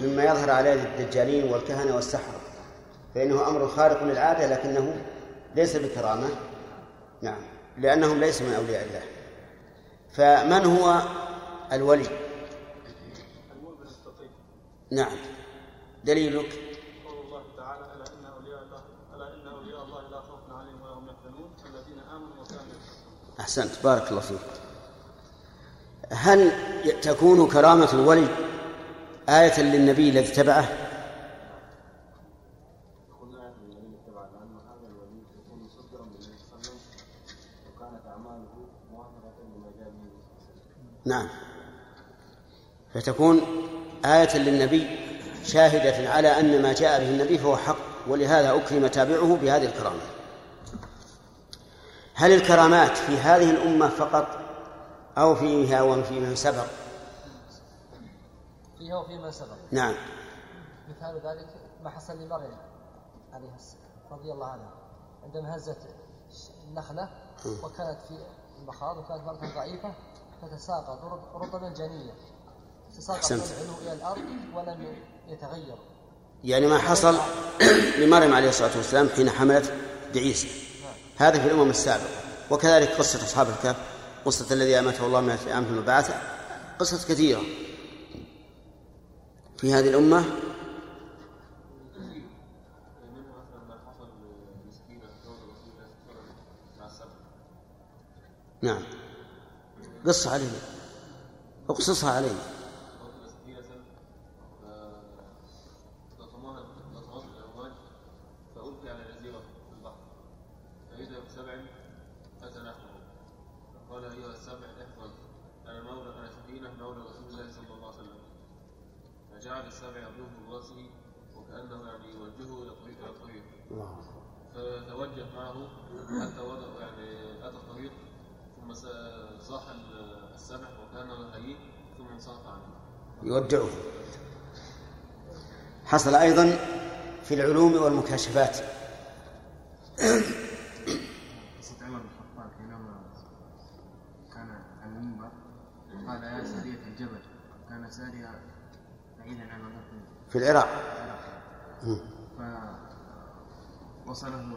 مما يظهر على الدجالين والكهنة والسحرة فإنه أمر خارق للعادة لكنه ليس بكرامة. نعم لأنهم ليسوا من أولياء الله. فمن هو الولي؟ نعم. دليلك؟ قول الله تعالى الا ان اولياء الله الا ان اولياء الله لا خوف عليهم هم الذين يتقون أحسنت بارك الله فيك. هل تكون كرامة الولي؟ آية للنبي الذي وسلم نعم. فتكون آية للنبي شاهدة على أن ما جاء به النبي فهو حق ولهذا أكرم تابعه بهذه الكرامة. هل الكرامات في هذه الأمة فقط أو فيها وفي من سبق؟ فيها وفيما سبق. نعم. مثال ذلك ما حصل لمريم عليها السلام رضي الله عنها. عندما هزت النخلة وكانت في المخاض وكانت مرة ضعيفة فتساقط رطب- رطبا جنيا تساقط. العلو إلى الأرض ولم يتغير. يعني ما حصل لمريم عليه الصلاة والسلام حين حملت بعيسى. هذا في الأمم السابقة. وكذلك قصة أصحاب الكهف قصة الذي أمته الله من عام ثم بعثه قصص كثيرة في هذه الأمة منها مثلا ما حصل لمسكينه زوج رسول الله صلى الله عليه وسلم مع السبع نعم. قص علينا. اقصصها علينا زوج مسكينه لطمها لطمات الامواج فالقي على جزيره في البحر فاذا بسبع اتى نحوه فقال ايها السبع احفظ أنا مولى أنا سفينه مولى رسول الله صلى الله عليه وسلم فجعل السبع يضربه براسه وكانه يعني يوجهه إلى طريق إلى الطريق الله فتوجه معه حتى وضع يعني اتى الطريق ثم س- صاح السبع وكانه هيئ ثم انصرف عنه. يودعه. حصل أيضا في العلوم والمكاشفات. قصة عمر بن الخطاب حينما كان على المنبر قال يا سارية الجبل كان ساريا بعيدا عن في العراق. فوصله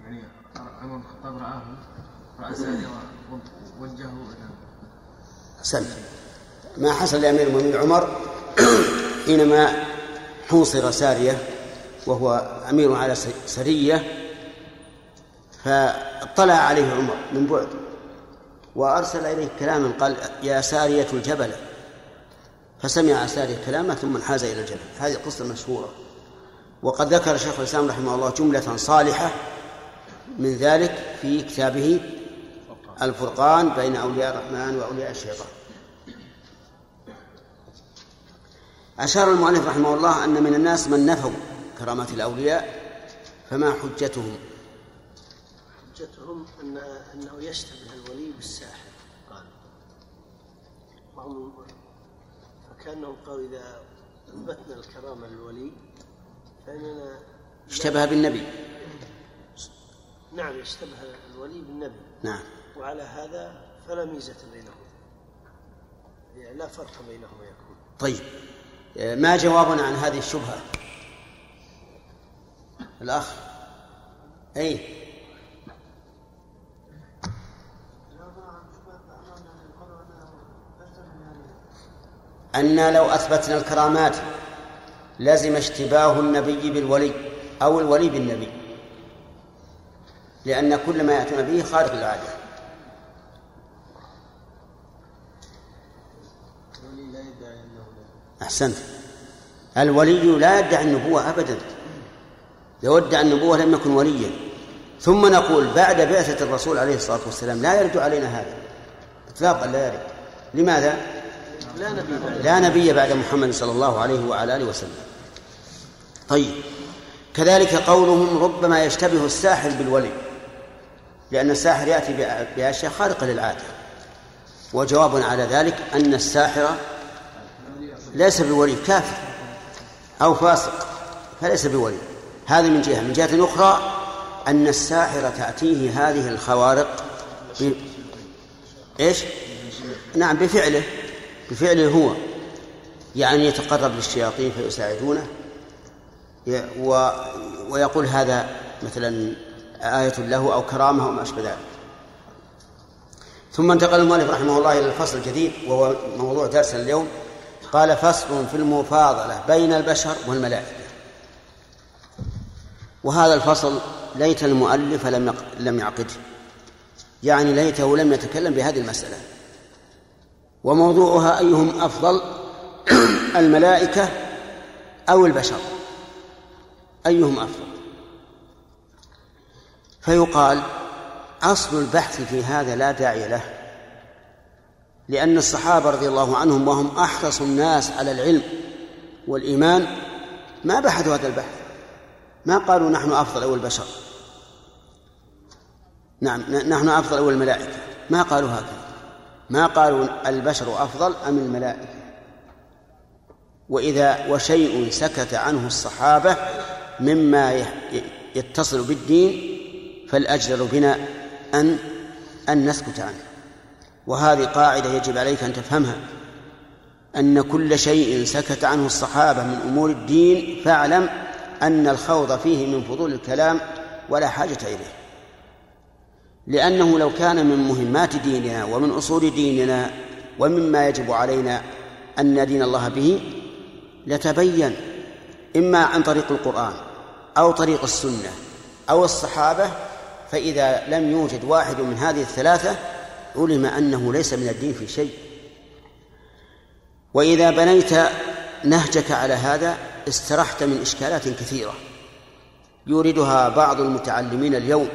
يعني عمر بن الخطاب رآه ووجهه ما حصل لأمير المؤمنين عمر حينما حوصر سارية وهو أمير على سرية فاطلع عليه عمر من بعد وأرسل إليه كلاما قال يا سارية الجبل. فسمع سارية كلامه ثم انحاز إلى الجبل. هذه قصة مشهورة. وقد ذكر شيخ الإسلام رحمه الله جملة صالحة من ذلك في كتابه الفرقان بين أولياء الرحمن وأولياء الشيطان. أشار المؤلف رحمه الله أن من الناس من نفوا كرامات الأولياء فما حجتهم؟ حجتهم أن أنه يشتبه الولي بالساحر قالوا وهم فكأنهم قالوا إذا أثبتنا الكرامة للولي فإننا اشتبه بالنبي. نعم يشتبه الولي بالنبي. نعم. وعلى هذا فلا ميزة بينهم. يعني لا فرق بينهما يكون. طيب. ما جوابنا عن هذه الشبهة؟ الأخ. أي. أن لو أثبتنا الكرامات لزم اشتباه النبي بالولي أو الولي بالنبي. لأن كل ما يأتون به خارق العادة الولي لا يدعي أنه أحسنت. الولي لا يدعي النبوة أبدا. لو ادعى النبوة لم يكن وليا. ثم نقول بعد بعثة الرسول عليه الصلاة والسلام لا يرد علينا هذا. إطلاقا لا يرد. لماذا؟ لا نبي لا نبي بعد محمد صلى الله عليه وعلى آله وسلم. طيب. كذلك قولهم ربما يشتبه الساحر بالولي. لأن الساحر يأتي بأ- بأشياء خارقة للعادة. وجوابنا على ذلك أن الساحر ليس بولي كافر أو فاسق فليس بولي. هذه من جهة. من جهة أخرى أن الساحر تأتيه هذه الخوارق ب... إيش؟ نعم بفعله بفعله هو. يعني يتقرب للشياطين فيساعدونه. و ويقول هذا مثلا آية له أو كرامة أو ما أشبه ذلك. ثم انتقل المؤلف رحمه الله إلى الفصل الجديد وهو موضوع درسنا اليوم. قال فصل في المفاضلة بين البشر والملائكة. وهذا الفصل ليت المؤلف لم. لم يعقده. يعني ليته لم يتكلم بهذه المسألة. وموضوعها أيهم أفضل؟ الملائكة أو البشر؟ أيهم أفضل؟ فيقال أصل البحث في هذا لا داعي له. لأن الصحابة رضي الله عنهم وهم أحرص الناس على العلم والإيمان ما بحثوا هذا البحث ما قالوا نحن أفضل أو البشر نعم نحن أفضل أو الملائكة. ما قالوا هكذا. ما قالوا البشر أفضل أم الملائكة. وإذا وشيء سكت عنه الصحابة مما يتصل بالدين فالأجدر بنا أن أن نسكت عنه. وهذه قاعدة يجب عليك أن تفهمها. أن كل شيء سكت عنه الصحابة من أمور الدين فاعلم أن الخوض فيه من فضول الكلام ولا حاجة إليه. لأنه لو كان من مهمات ديننا ومن أصول ديننا ومما يجب علينا أن ندين الله به لتبين إما عن طريق القرآن أو طريق السنة أو الصحابة فإذا لم يوجد واحد من هذه الثلاثة علم أنه ليس من الدين في شيء. وإذا بنيت نهجك على هذا استرحت من إشكالات كثيرة يوردها بعض المتعلمين اليوم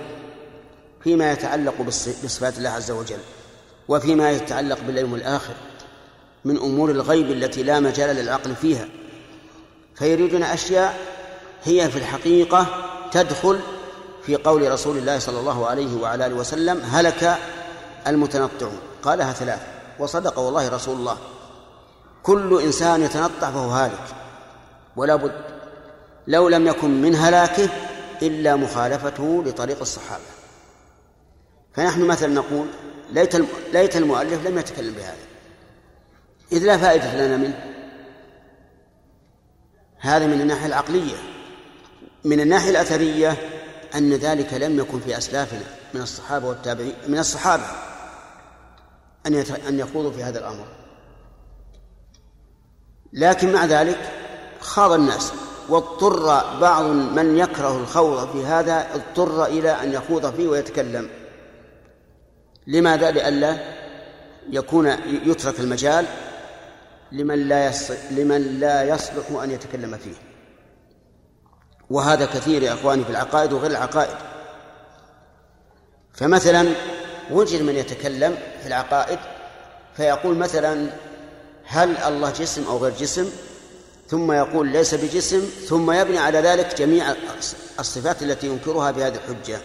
فيما يتعلق بصفات الله عز وجل وفيما يتعلق باليوم الآخر من أمور الغيب التي لا مجال للعقل فيها. فيريدون أشياء هي في الحقيقة تدخل في قول رسول الله صلى الله عليه وعلى آله وسلم هلك المتنطعون. قالها ثلاثة. وصدق والله رسول الله. كل إنسان يتنطع فهو هالك. ولا بد. لو لم يكن من هلاكه إلا مخالفته لطريق الصحابة. فنحن مثلا نقول ليت ليت المؤلف لم يتكلم بهذا. إذ لا فائدة لنا منه. هذا من الناحية العقلية. من الناحية الأثرية أن ذلك لم يكن في أسلافنا من الصحابة والتابعين من الصحابة. أن أن يخوضوا في هذا الأمر. لكن مع ذلك خاض الناس واضطر بعض من يكره الخوض في هذا اضطر إلى أن يخوض فيه ويتكلم. لماذا؟ لئلا يكون يترك المجال لمن لا لمن لا يصلح أن يتكلم فيه. وهذا كثير يا إخواني في العقائد وغير العقائد. فمثلا وجد من يتكلم في العقائد فيقول مثلا هل الله جسم أو غير جسم؟ ثم يقول ليس بجسم. ثم يبني على ذلك جميع الصفات التي ينكرها بهذه الحجة.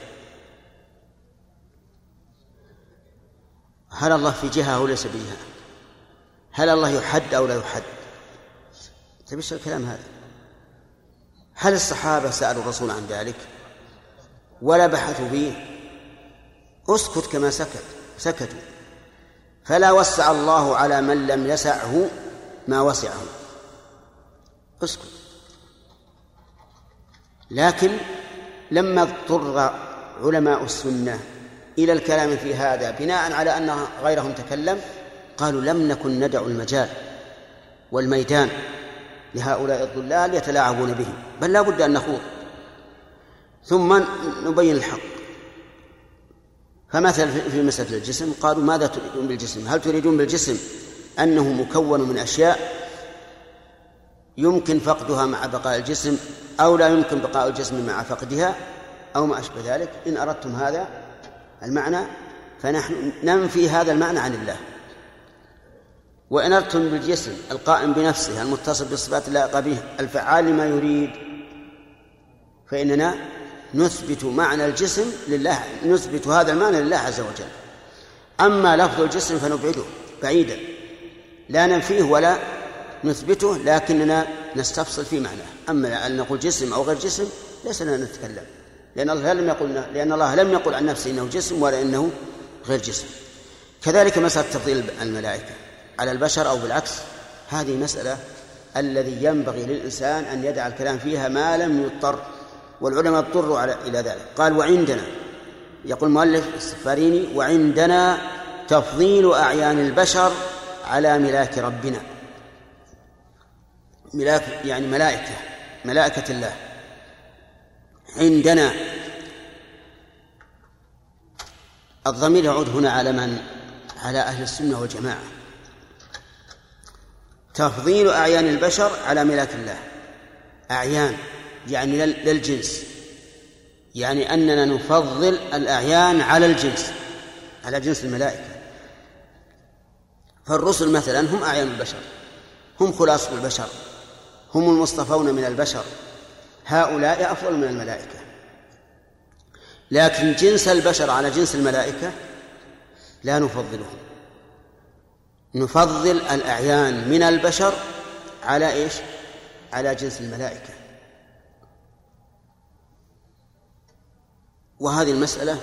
هل الله في جهة أو ليس بجهة؟ هل الله يحد أو لا يحد؟ طيب إيش الكلام هذا؟ هل الصحابة سألوا الرسول عن ذلك؟ ولا بحثوا فيه؟ اسكت كما سكت. سكتوا. فلا وسع الله على من لم يسعه ما وسعه. اسكت. لكن لما اضطر علماء السنة إلى الكلام في هذا بناء على أن غيرهم تكلم قالوا لم نكن ندع المجال والميدان لهؤلاء الضلال يتلاعبون بهم بل لا بد أن نخوض. ثم نبين الحق. فمثلا في مسألة الجسم قالوا ماذا تريدون بالجسم؟ هل تريدون بالجسم أنه مكون من أشياء يمكن فقدها مع بقاء الجسم أو لا يمكن بقاء الجسم مع فقدها أو ما أشبه ذلك؟ إن أردتم هذا المعنى فنحن ننفي هذا المعنى عن الله. وإن أردتم بالجسم القائم بنفسه المتصل بالصفات اللائقة به الفعال لما يريد فإننا نثبت معنى الجسم لله نثبت هذا المعنى لله عز وجل. أما لفظ الجسم فنبعده بعيدا. لا ننفيه ولا نثبته لكننا نستفصل في معناه. أما أن نقول جسم أو غير جسم ليس لنا نتكلم. لأن الله لم يقل لأن الله لم يقل عن نفسه إنه جسم ولا إنه غير جسم. كذلك مسألة تفضيل الملائكة. على البشر أو بالعكس هذه مسألة الذي ينبغي للإنسان أن يدع الكلام فيها ما لم يضطر. والعلماء اضطروا على إلى ذلك. قال وعندنا يقول المؤلف السفاريني وعندنا تفضيل أعيان البشر على ملاك ربنا. ملاك يعني ملائكة ملائكة الله. عندنا الضمير يعود هنا على من؟ على أهل السنة والجماعة. تفضيل أعيان البشر على ملاك الله. أعيان. يعني للجنس. يعني أننا نفضل الأعيان على الجنس على جنس الملائكة. فالرسل مثلا هم أعيان البشر هم خلاص البشر هم المصطفون من البشر هؤلاء أفضل من الملائكة. لكن جنس البشر على جنس الملائكة لا نفضلهم. نفضل الأعيان من البشر على إيش؟ على جنس الملائكة. وهذه المسألة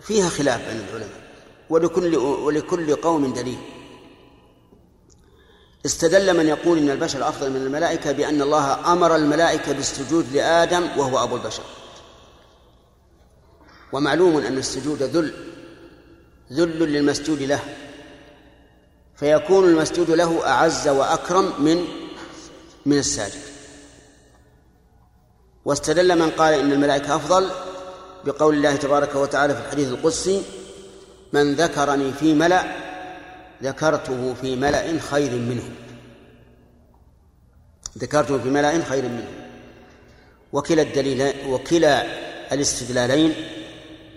فيها خلاف بين العلماء ولكل ولكل قوم دليل. استدل من يقول إن البشر أفضل من الملائكة بأن الله أمر الملائكة بالسجود لآدم وهو أبو البشر. ومعلوم أن السجود ذل ذل للمسجود له فيكون المسجود له أعز وأكرم من من الساجد. واستدل من قال إن الملائكة أفضل بقول الله تبارك وتعالى في الحديث القدسي من ذكرني في ملأ ذكرته في ملأ خير منه. ذكرته في ملأ خير منه. وكلا الدليل وكلا الاستدلالين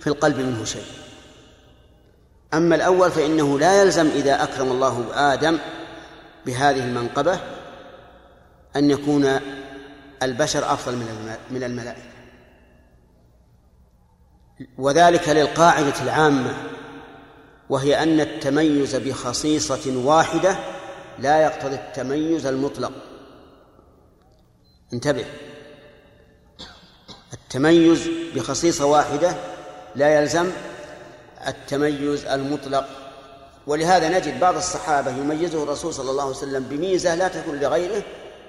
في القلب منه شيء. أما الأول فإنه لا يلزم إذا أكرم الله آدم بهذه المنقبة أن يكون البشر أفضل من الملائكة. وذلك للقاعدة العامة وهي أن التميز بخصيصة واحدة لا يقتضي التميز المطلق. انتبه. التميز بخصيصة واحدة لا يلزم التميز المطلق. ولهذا نجد بعض الصحابة يميزه الرسول صلى الله عليه وسلم بميزة لا تكون لغيره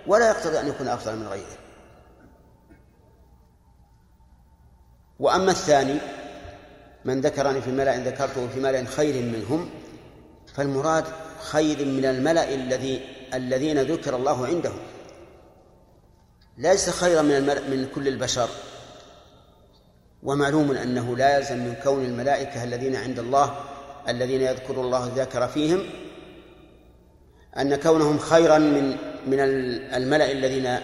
ولا يقتضي أن يكون أفضل من غيره. وأما الثاني من ذكرني في ملأ ذكرته في ملأ خير منهم فالمراد خير من الملأ الذي الذين ذكر الله عندهم. ليس خيرا من الملأ من كل البشر. ومعلوم أنه لا يلزم من كون الملائكة الذين عند الله الذين يذكر الله ذاكر فيهم أن كونهم خيرا من من الملأ الذين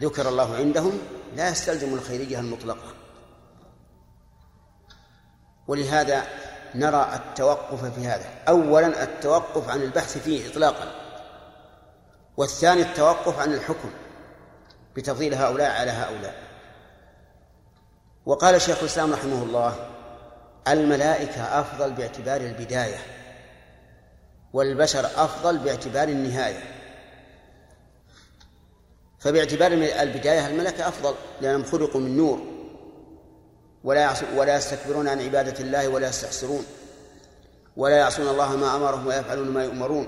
ذكر الله عندهم لا يستلزم الخيرية المطلقة. ولهذا نرى التوقف في هذا. أولا التوقف عن البحث فيه إطلاقا والثاني التوقف عن الحكم بتفضيل هؤلاء على هؤلاء. وقال شيخ الإسلام رحمه الله الملائكة أفضل باعتبار البداية والبشر أفضل باعتبار النهاية. فباعتبار البداية الملائكة أفضل لأنهم خلقوا من نور. ولا ولا يستكبرون عن عبادة الله ولا يستحسرون ولا يعصون الله ما أمرهم ويفعلون ما يؤمرون.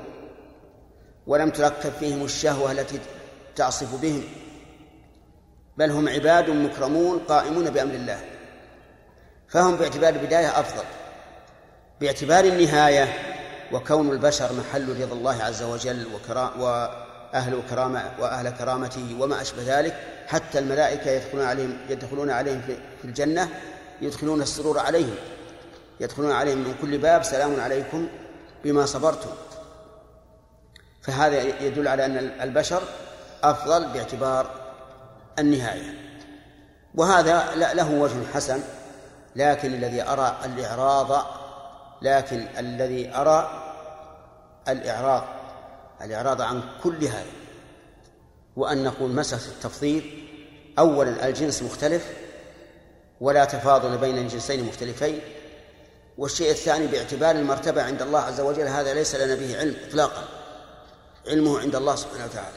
ولم تركب فيهم الشهوة التي تعصف بهم. بل هم عباد مكرمون قائمون بأمر الله. فهم باعتبار البداية أفضل. باعتبار النهاية. وكون البشر محل رضا الله عز وجل وكرا وأهل كرامة وأهل كرامته وما أشبه ذلك حتى الملائكة يدخلون عليهم يدخلون عليهم في الجنة يدخلون السرور عليهم. يدخلون عليهم من كل باب سلام عليكم بما صبرتم. فهذا يدل على أن البشر أفضل باعتبار النهاية. وهذا له وجه حسن لكن الذي أرى الإعراض لكن الذي أرى الإعراض الإعراض عن كل هذا وأن نقول مسألة التفضيل أولا الجنس مختلف ولا تفاضل بين الجنسين مختلفين والشيء الثاني باعتبار المرتبة عند الله عز وجل هذا ليس لنا به علم إطلاقا علمه عند الله سبحانه وتعالى.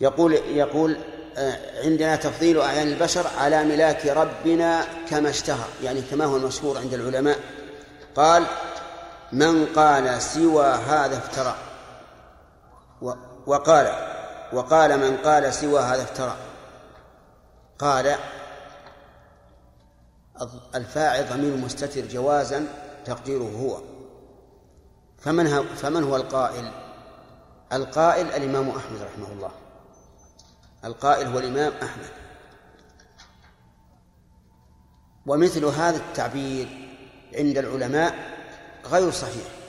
يقول يقول آه، عندنا تفضيل أعيان البشر على ملاك ربنا كما اشتهر يعني كما هو المشهور عند العلماء قال من قال سوى هذا افترى وقال وقال من قال سوى هذا افترى. قال الفاعل ضمير مستتر جوازا تقديره هو. فمن فمن هو القائل؟ القائل الإمام أحمد رحمه الله. القائل هو الإمام أحمد. ومثل هذا التعبير عند العلماء غير صحيح.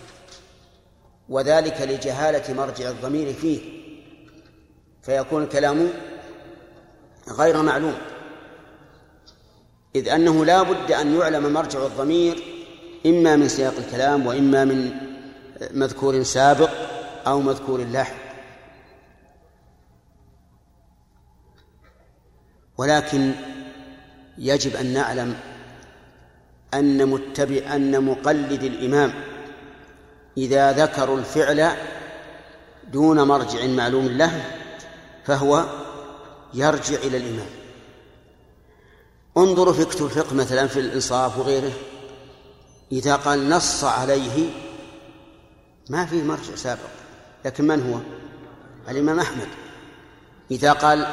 وذلك لجهالة مرجع الضمير فيه فيكون الكلام غير معلوم. إذ أنه لا بد أن يعلم مرجع الضمير إما من سياق الكلام وإما من مذكور سابق أو مذكور لاحق. ولكن يجب أن نعلم أن متبع أن مقلد الإمام إذا ذكروا الفعل دون مرجع معلوم له فهو يرجع إلى الإمام انظروا في كتب الفقه مثلا في الإنصاف وغيره إذا قال نص عليه ما فيه مرجع سابق لكن من هو؟ الإمام أحمد. إذا قال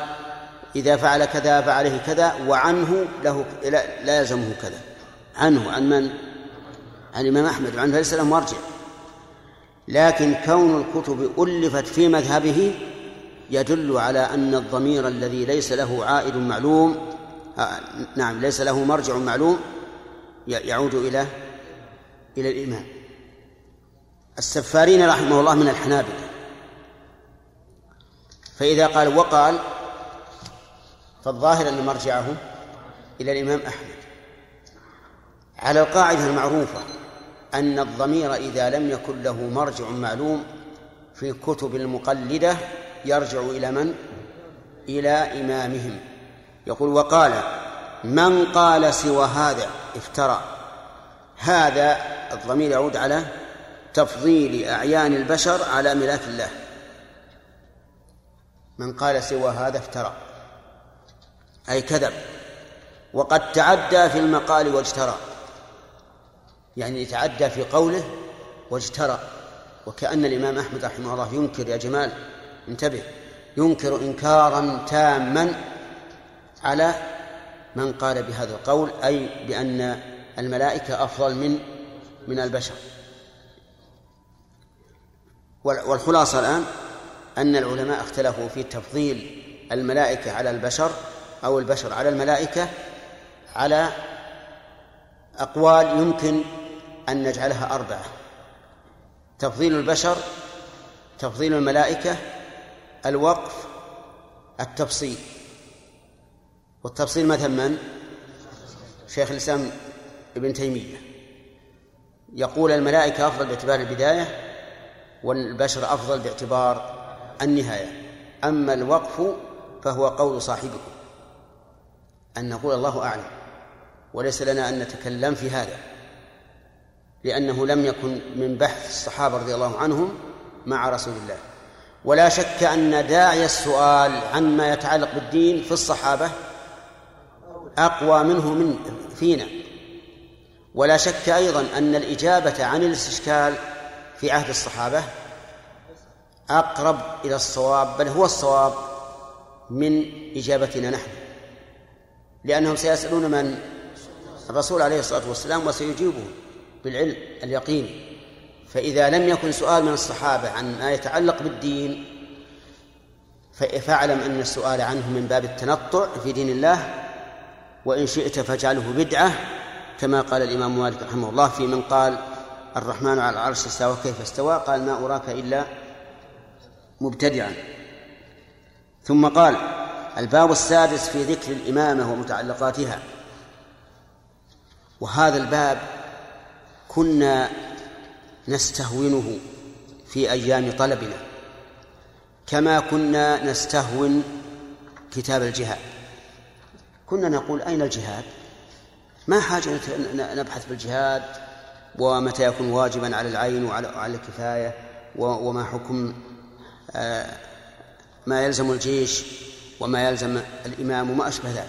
إذا فعل كذا فعليه كذا وعنه له لا يلزمه كذا. عنه عن من؟ عن الإمام أحمد. وعنه ليس له مرجع. لكن كون الكتب ألفت في مذهبه يدل على أن الضمير الذي ليس له عائد معلوم آه نعم ليس له مرجع معلوم يعود إلى إلى الإمام السفارين رحمه الله من الحنابلة. فإذا قال وقال فالظاهر أن مرجعه إلى الإمام أحمد. على القاعدة المعروفة أن الضمير إذا لم يكن له مرجع معلوم في كتب المقلدة يرجع إلى من؟ إلى إمامهم. يقول وقال من قال سوى هذا؟ افترى. هذا الضمير يعود على تفضيل أعيان البشر على ملاك الله. من قال سوى هذا افترى. أي كذب. وقد تعدى في المقال واجترى. يعني يتعدى في قوله واجترى وكأن الإمام أحمد رحمه الله ينكر يا جمال. انتبه. ينكر إنكارا تاما على من قال بهذا القول أي بأن الملائكة أفضل من من البشر. والخلاصة الآن أن العلماء اختلفوا في تفضيل الملائكة على البشر أو البشر على الملائكة على أقوال يمكن أن نجعلها أربعة. تفضيل البشر تفضيل الملائكة الوقف التفصيل. والتفصيل مذهب من؟ شيخ الإسلام ابن تيمية. يقول الملائكة أفضل باعتبار البداية والبشر أفضل باعتبار النهاية. أما الوقف فهو قول صاحبكم. أن نقول الله أعلم وليس لنا أن نتكلم في هذا. لأنه لم يكن من بحث الصحابة رضي الله عنهم مع رسول الله. ولا شك أن داعي السؤال عما يتعلق بالدين في الصحابة أقوى منه من فينا. ولا شك أيضا أن الإجابة عن الاستشكال في عهد الصحابة أقرب إلى الصواب بل هو الصواب من إجابتنا نحن. لأنهم سيسألون من؟ الرسول عليه الصلاة والسلام وسيجيبه بالعلم اليقيني فإذا لم يكن سؤال من الصحابة عن ما يتعلق بالدين فاعلم أن السؤال عنه من باب التنطع في دين الله وإن شئت فاجعله بدعة كما قال الإمام مالك رحمه الله في من قال الرحمن على العرش استوى كيف استوى؟ قال ما أراك إلا مبتدعا. ثم قال الباب السادس في ذكر الإمامة ومتعلقاتها. وهذا الباب كنا نستهونه في أيام طلبنا كما كنا نستهون كتاب الجهاد. كنا نقول أين الجهاد؟ ما حاجة نبحث بالجهاد ومتى يكون واجبا على العين وعلى الكفاية وما حكم آه، ما يلزم الجيش وما يلزم الإمام وما أشبه ذلك.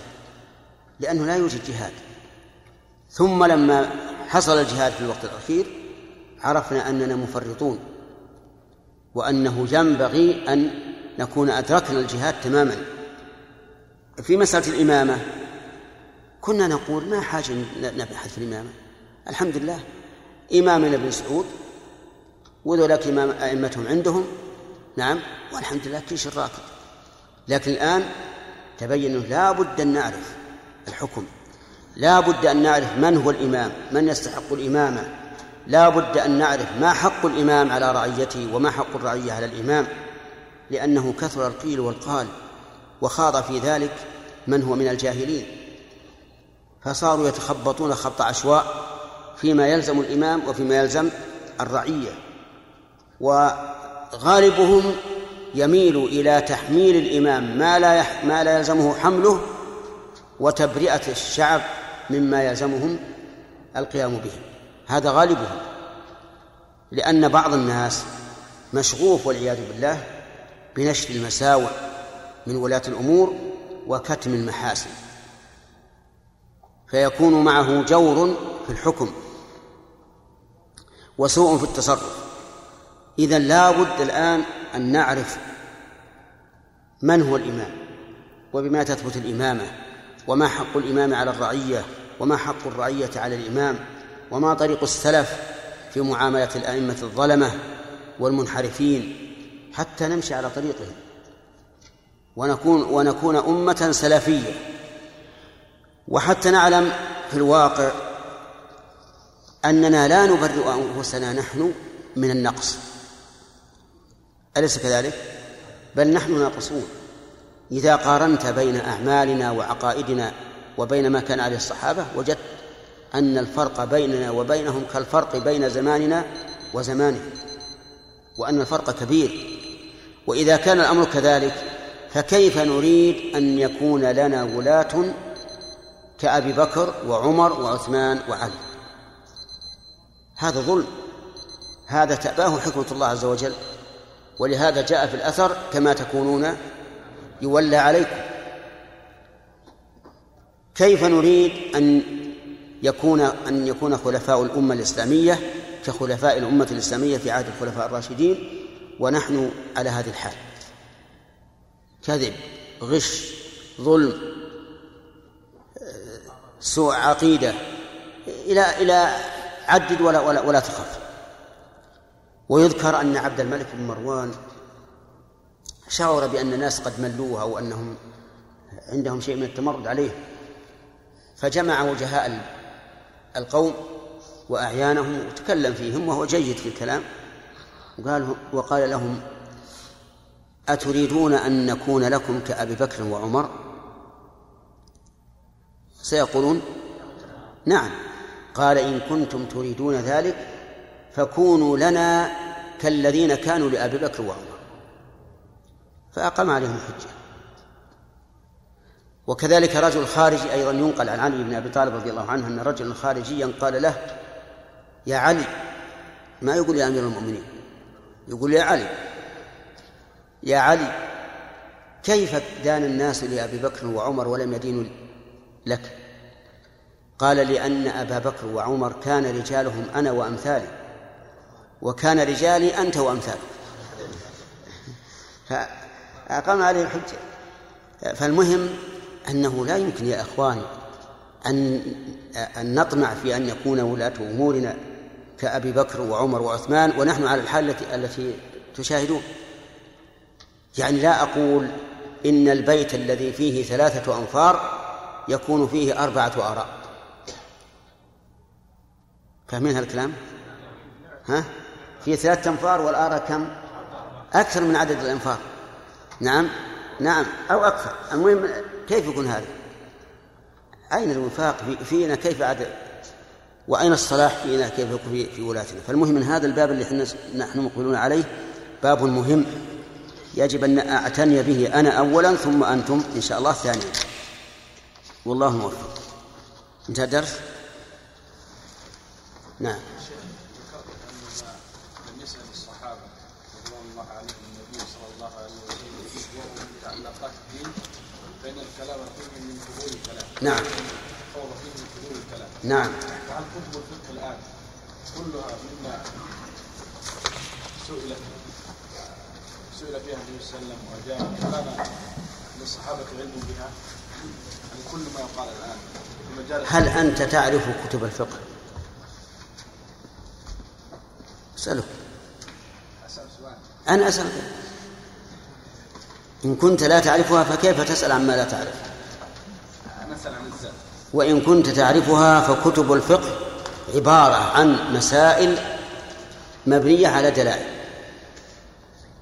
لأنه لا يوجد جهاد. ثم لما حصل الجهاد في الوقت الأخير عرفنا أننا مفرطون وأنه ينبغي أن نكون أدركنا الجهاد تماما. في مسألة الإمامة كنا نقول ما حاجة نبحث في الإمامة. الحمد لله إمامنا ابن سعود وذولاك إمام أئمتهم عندهم نعم والحمد لله كل شيء راكب. لكن الآن تبين أنه لا بد أن نعرف الحكم. لا بد أن نعرف من هو الإمام من يستحق الإمامة. لا بد أن نعرف ما حق الإمام على رعيته وما حق الرعية على الإمام لأنه كثر القيل والقال وخاض في ذلك من هو من الجاهلين. فصاروا يتخبطون خبط عشواء فيما يلزم الإمام وفيما يلزم الرعية. وغالبهم يميل إلى تحميل الإمام ما لا يح ما لا يلزمه حمله وتبرئة الشعب مما يلزمهم القيام به. هذا غالبهم لأن بعض الناس مشغوف والعياذ بالله بنشر المساوئ من ولاة الأمور وكتم المحاسن. فيكون معه جور في الحكم وسوء في التصرف. إذا لا بد الآن أن نعرف من هو الإمام وبما تثبت الإمامة وما حق الإمام على الرعية وما حق الرعية على الإمام وما طريق السلف في معاملة الأئمة الظلمة والمنحرفين حتى نمشي على طريقهم. ونكون ونكون أمة سلفية. وحتى نعلم في الواقع أننا لا نبرئ أنفسنا نحن من النقص. أليس كذلك؟ بل نحن ناقصون. إذا قارنت بين أعمالنا وعقائدنا وبين ما كان عليه الصحابة وجدت أن الفرق بيننا وبينهم كالفرق بين زماننا وزمانهم وأن الفرق كبير. وإذا كان الأمر كذلك فكيف نريد أن يكون لنا ولاة كأبي بكر وعمر وعثمان وعلي؟ هذا ظلم. هذا تأباه حكمة الله عز وجل. ولهذا جاء في الأثر كما تكونون يولى عليكم. كيف نريد أن يكون أن يكون خلفاء الأمة الإسلامية كخلفاء الأمة الإسلامية في عهد الخلفاء الراشدين ونحن على هذه الحال؟ كذب غش ظلم سوء عقيدة إلى إلى عدد ولا ولا ولا تخف. ويذكر أن عبد الملك بن مروان شعر بأن الناس قد ملوه أو أنهم عندهم شيء من التمرد عليه. فجمع وجهاء القوم وأعيانهم وتكلم فيهم وهو جيد في الكلام. وقال وقال لهم أتريدون أن نكون لكم كأبي بكر وعمر؟ سيقولون نعم. قال إن كنتم تريدون ذلك فكونوا لنا كالذين كانوا لأبي بكر وعمر. فأقام عليهم الحجة. وكذلك رجل خارجي أيضا ينقل عن علي بن أبي طالب رضي الله عنه أن رجلا خارجيا قال له يا علي ما يقول يا أمير المؤمنين؟ يقول يا علي يا علي كيف دان الناس لأبي بكر وعمر ولم يدينوا لك؟ قال لأن أبا بكر وعمر كان رجالهم أنا وأمثالي وكان رجالي أنت وأمثالك. فأقام عليه الحجة فالمهم أنه لا يمكن يا إخواني أن أن نطمع في أن يكون ولاة أمورنا كأبي بكر وعمر وعثمان ونحن على الحال التي التي تشاهدون يعني لا أقول إن البيت الذي فيه ثلاثة أنفار يكون فيه أربعة آراء فاهمين هالكلام؟ ها؟ في ثلاثة أنفار والآراء كم؟ أكثر من عدد الأنفار نعم نعم أو أكثر. المهم كيف يكون هذا؟ أين الوفاق؟ فينا كيف عدد وأين الصلاح فينا كيف يكون في, في ولاتنا؟ فالمهم من هذا الباب اللي إحنا نحن مقبلون عليه باب مهم يجب أن أعتني به أنا أولا ثم أنتم إن شاء الله ثانيا. والله موفق. انتهى الدرس؟ نعم بالنسبة للصحابه رضوان الله عليهم النبي صلى الله عليه وسلم وهم متعلقات الدين فان الكلام فيه من فضول الكلام نعم. نعم. وعن كتب الفقه الان كلها مما سئلت سئل فيها النبي صلى الله عليه وسلم وجاء كان للصحابة علم بها يعني كل ما يقال الآن هل أنت تعرف كتب الفقه؟ اسأله أنا أسألك. إن كنت لا تعرفها فكيف تسأل عما لا تعرف أنا أسأل عن الزاد وإن كنت تعرفها فكتب الفقه عبارة عن مسائل مبنية على دلائل.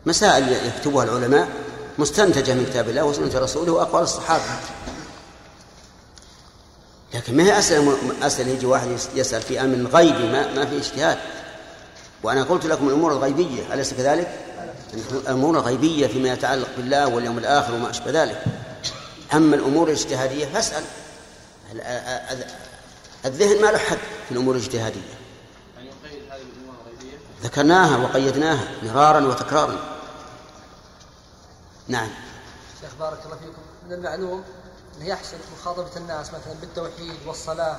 مسائل يكتبها العلماء مستنتجة من كتاب الله وسنة رسوله وأقوال الصحابة. لكن ما هي أسئلة أسئلة يجي واحد يسأل في أمر غيبي ما, ما في اجتهاد. وأنا قلت لكم الأمور الغيبية أليس كذلك؟ الأمور الغيبية فيما يتعلق بالله واليوم الآخر وما أشبه ذلك. أما الأمور الاجتهادية فاسأل. الذهن ما له حد في الأمور الاجتهادية. أن يقيد هذه الأمور الغيبية ذكرناها وقيدناها مرارا وتكرارا. نعم. شيخ بارك الله فيكم. من المعلوم أنه يحسن مخاطبة الناس مثلا بالتوحيد والصلاة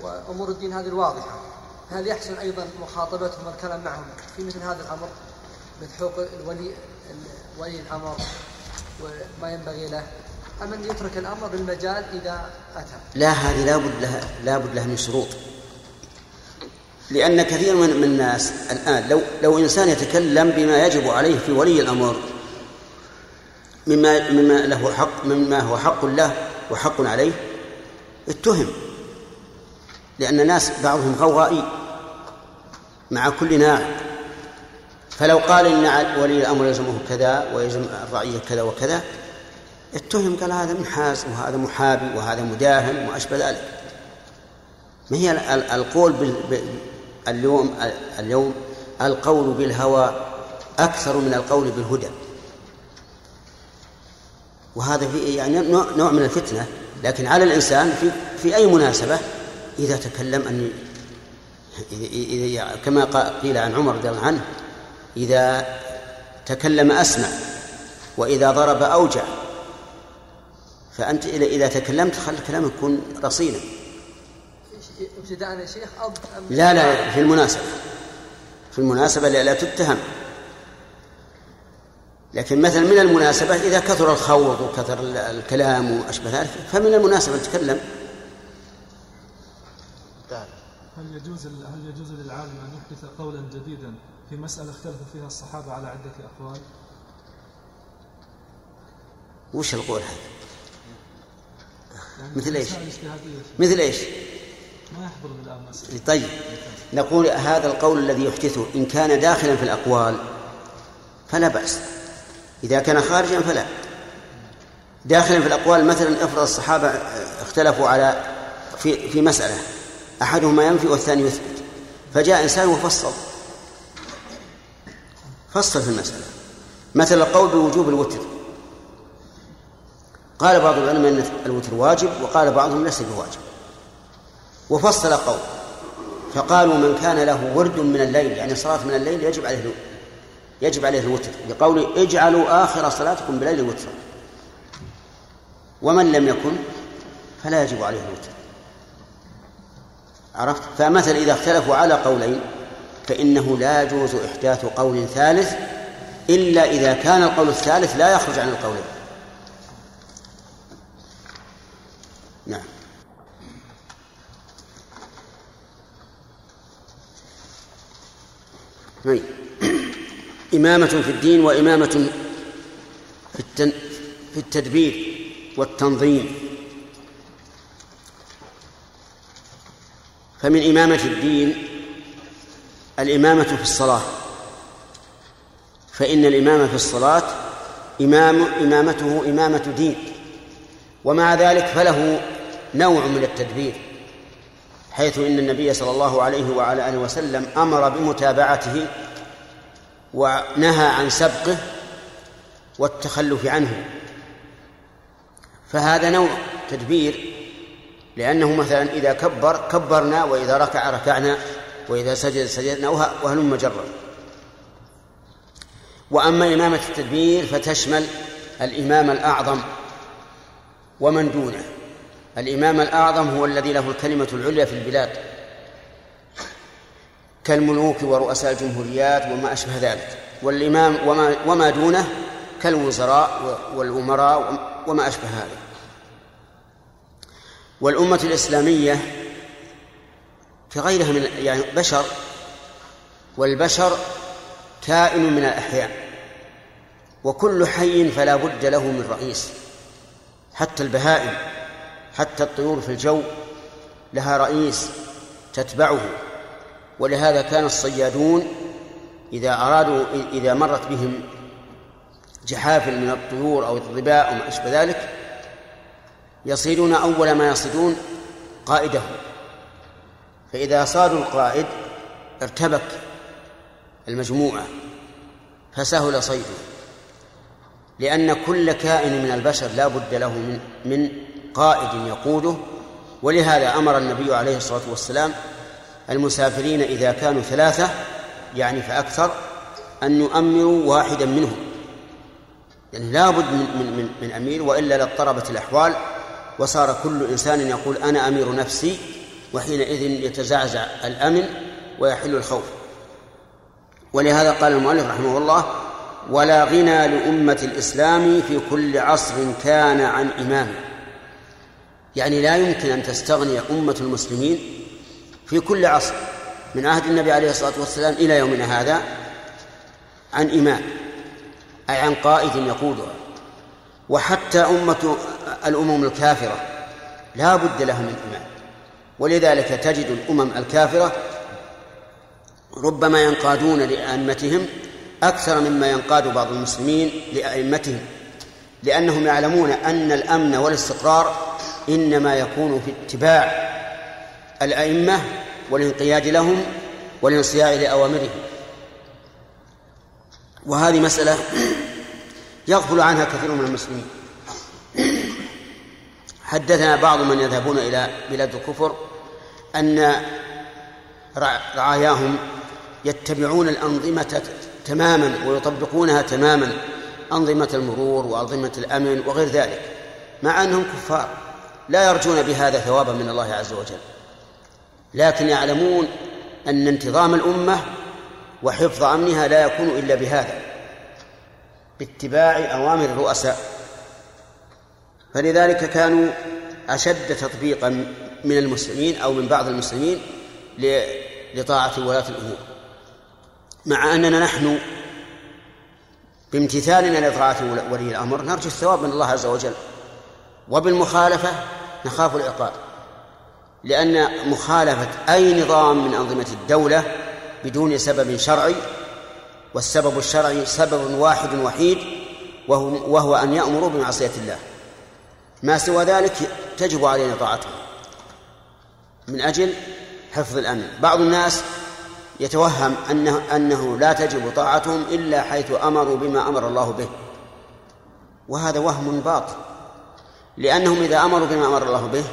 وأمور الدين هذه الواضحة. هل يحسن أيضا مخاطبتهم والكلام معهم في مثل هذا الأمر مثل حقوق الولي ولي الأمر وما ينبغي له؟ ام ان يترك الأمر بالمجال إذا أتى. لا هذه لابد لها لابد لها من شروط. لأن كثير من من الناس الآن لو لو إنسان يتكلم بما يجب عليه في ولي الأمر مما مما له حق مما هو حق له وحق عليه اتهم. لأن الناس بعضهم غوغائي مع كل ناعم فلو قال إن ولي الأمر يلزمه كذا ويلزم الرعية كذا وكذا اتهم قال هذا منحاز وهذا محابي وهذا مداهن وأشبه ذلك. ما هي القول بال... اليوم اليوم؟ القول بالهوى أكثر من القول بالهدى. وهذا في يعني نوع من الفتنة. لكن على الإنسان في في أي مناسبة إذا تكلم أن إذا كما قيل عن عمر رضي الله عنه إذا تكلم أسمع وإذا ضرب أوجع فأنت إذا تكلمت خل كلامك يكون رصينا. ابتداء يا شيخ أب أم لا لا في المناسبة. في المناسبة لا تتهم. لكن مثلا من المناسبة إذا كثر الخوض وكثر الكلام وأشبه ذلك فمن المناسبة أن تتكلم. هل يجوز هل يجوز للعالم أن يحدث قولا جديدا في مسألة اختلف فيها الصحابة على عدة أقوال؟ وش القول هذا؟ مثل إيش؟ مثل إيش؟ طيب. نقول هذا القول الذي يحدثه إن كان داخلا في الأقوال فلا بأس. إذا كان خارجا فلا. داخلا في الأقوال مثلا أفرض الصحابة اختلفوا على في في مسألة. أحدهما ينفي والثاني يثبت. فجاء إنسان وفصل. فصل في المسألة. مثل القول بوجوب الوتر. قال بعض العلماء أن الوتر واجب وقال بعضهم ليس بواجب. وفصل قول فقالوا من كان له ورد من الليل يعني صلاة من الليل يجب عليه يجب عليه الوتر. بقول اجعلوا آخر صلاتكم بليل وترا ومن لم يكن فلا يجب عليه الوتر. عرفت؟ فمثلا إذا اختلفوا على قولين فإنه لا يجوز إحداث قول ثالث إلا إذا كان القول الثالث لا يخرج عن القولين. نعم. طيب. إمامة في الدين وإمامة في التن... في التدبير والتنظيم. فمن إمامة الدين الإمامة في الصلاة. فإن الإمام في الصلاة إمام إمامته إمامة دين. ومع ذلك فله نوع من التدبير حيث إن النبي صلى الله عليه وعلى آله وسلم أمر بمتابعته ونهى عن سبقه والتخلف عنه. فهذا نوع تدبير لأنه مثلا إذا كبر كبرنا وإذا ركع ركعنا وإذا سجد سجدنا وهلم جرا وأما إمامة التدبير فتشمل الإمام الأعظم ومن دونه. الإمام الأعظم هو الذي له الكلمة العليا في البلاد كالملوك ورؤساء الجمهوريات وما أشبه ذلك والإمام وما, وما دونه كالوزراء والأمراء وما أشبه هذا. والأمة الإسلامية كغيرها من يعني بشر والبشر كائن من الأحياء وكل حي فلا بد له من رئيس حتى البهائم. حتى الطيور في الجو لها رئيس تتبعه ولهذا كان الصيادون إذا أرادوا إذا مرت بهم جحافل من الطيور أو الظباء أو ما أشبه ذلك يصيدون أول ما يصيدون قائده. فإذا صادوا القائد ارتبك المجموعة فسهل صيده لأن كل كائن من البشر لا بد له من من قائد يقوده ولهذا أمر النبي عليه الصلاة والسلام المسافرين إذا كانوا ثلاثة يعني فأكثر أن يؤمروا واحدا منهم. يعني لا بد من, من, من, من أمير وإلا لاضطربت الأحوال وصار كل إنسان يقول أنا أمير نفسي وحينئذ يتزعزع الأمن ويحل الخوف. ولهذا قال المؤلف رحمه الله ولا غنى لأمة الإسلام في كل عصر كان عن إمام يعني لا يمكن أن تستغني أمة المسلمين في كل عصر من عهد النبي عليه الصلاة والسلام إلى يومنا هذا عن إمام أي عن قائد يقودها وحتى أمة الأمم الكافرة لا بد لها من إمام ولذلك تجد الأمم الكافرة ربما ينقادون لأئمتهم أكثر مما ينقاد بعض المسلمين لأئمتهم لأنهم يعلمون أن الأمن والاستقرار إنما يكون في اتباع الأئمة والانقياد لهم والانصياع لأوامرهم. وهذه مسألة يغفل عنها كثير من المسلمين. حدثنا بعض من يذهبون إلى بلاد الكفر أن رعاياهم يتبعون الأنظمة تماما ويطبقونها تماما أنظمة المرور وأنظمة الأمن وغير ذلك مع أنهم كفار. لا يرجون بهذا ثوابا من الله عز وجل. لكن يعلمون أن انتظام الأمة وحفظ أمنها لا يكون إلا بهذا باتباع أوامر الرؤساء. فلذلك كانوا أشد تطبيقا من المسلمين أو من بعض المسلمين لطاعة ولاة الأمور. مع أننا نحن بامتثالنا لطاعة ولي الأمر نرجو الثواب من الله عز وجل وبالمخالفة نخاف العقاب. لأن مخالفة أي نظام من أنظمة الدولة بدون سبب شرعي والسبب الشرعي سبب واحد وحيد وهو, وهو أن يأمروا بمعصية الله. ما سوى ذلك تجب علينا طاعته من أجل حفظ الأمن. بعض الناس يتوهم أنه, أنه لا تجب طاعتهم إلا حيث أمروا بما أمر الله به. وهذا وهم باطل. لأنهم إذا أمروا بما أمر الله به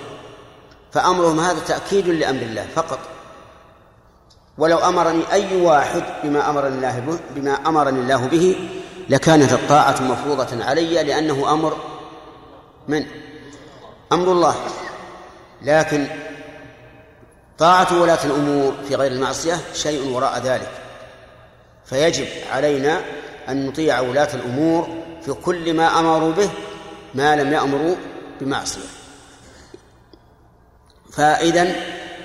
فأمرهم هذا تأكيد لأمر الله فقط. ولو أمرني أي واحد بما أمرني الله به بما أمرني الله به لكانت الطاعة مفروضة علي لأنه أمر من؟ أمر الله. لكن طاعة ولاة الأمور في غير المعصية شيء وراء ذلك. فيجب علينا أن نطيع ولاة الأمور في كل ما أمروا به ما لم يأمروا بمعصية. فإذا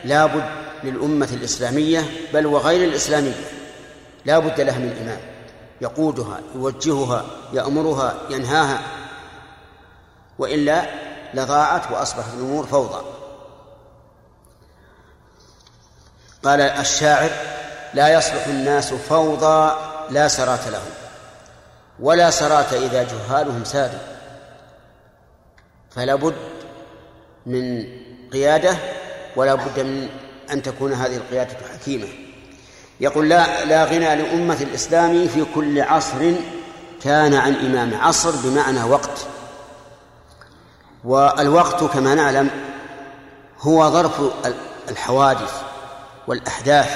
لا بد للأمة الإسلامية بل وغير الإسلامية لا بد لها من إمام يقودها يوجهها يأمرها ينهاها. وإلا لضاعت وأصبحت الأمور فوضى. قال الشاعر لا يصلح الناس فوضى لا سرات لهم ولا سرات إذا جهالهم سادوا. فلا بد من قيادة ولا بد من أن تكون هذه القيادة حكيمة. يقول لا لا غنى لأمة الإسلام في كل عصر كان عن إمام عصر بمعنى وقت. والوقت كما نعلم هو ظرف الحوادث والأحداث.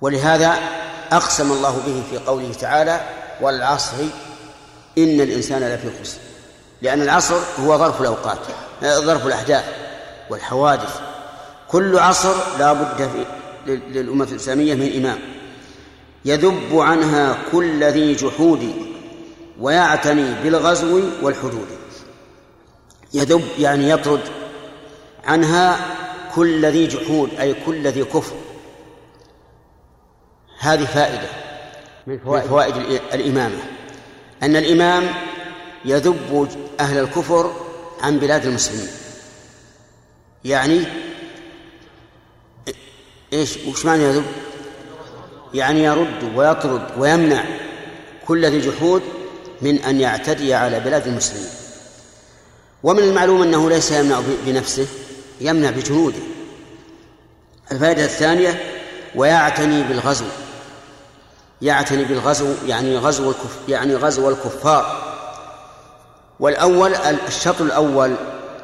ولهذا أقسم الله به في قوله تعالى والعصر إن الإنسان لفي خسر. لأن العصر هو ظرف الأوقات ظرف الأحداث والحوادث. كل عصر لا بد للأمة الإسلامية من إمام. يذب عنها كل ذي جحود ويعتني بالغزو والحدود. يذب يعني يطرد عنها كل ذي جحود أي كل ذي كفر. هذه فائدة من فوائد الإمامة. أن الإمام يذب أهل الكفر عن بلاد المسلمين. يعني إيش؟ وش معنى يذب؟ يعني يرد ويطرد ويمنع كل ذي جحود من أن يعتدي على بلاد المسلمين. ومن المعلوم أنه ليس يمنع بنفسه يمنع بجنوده. الفائدة الثانية ويعتني بالغزو. يعتني بالغزو يعني غزو الكف يعني غزو الكفار. والأول الشطر الأول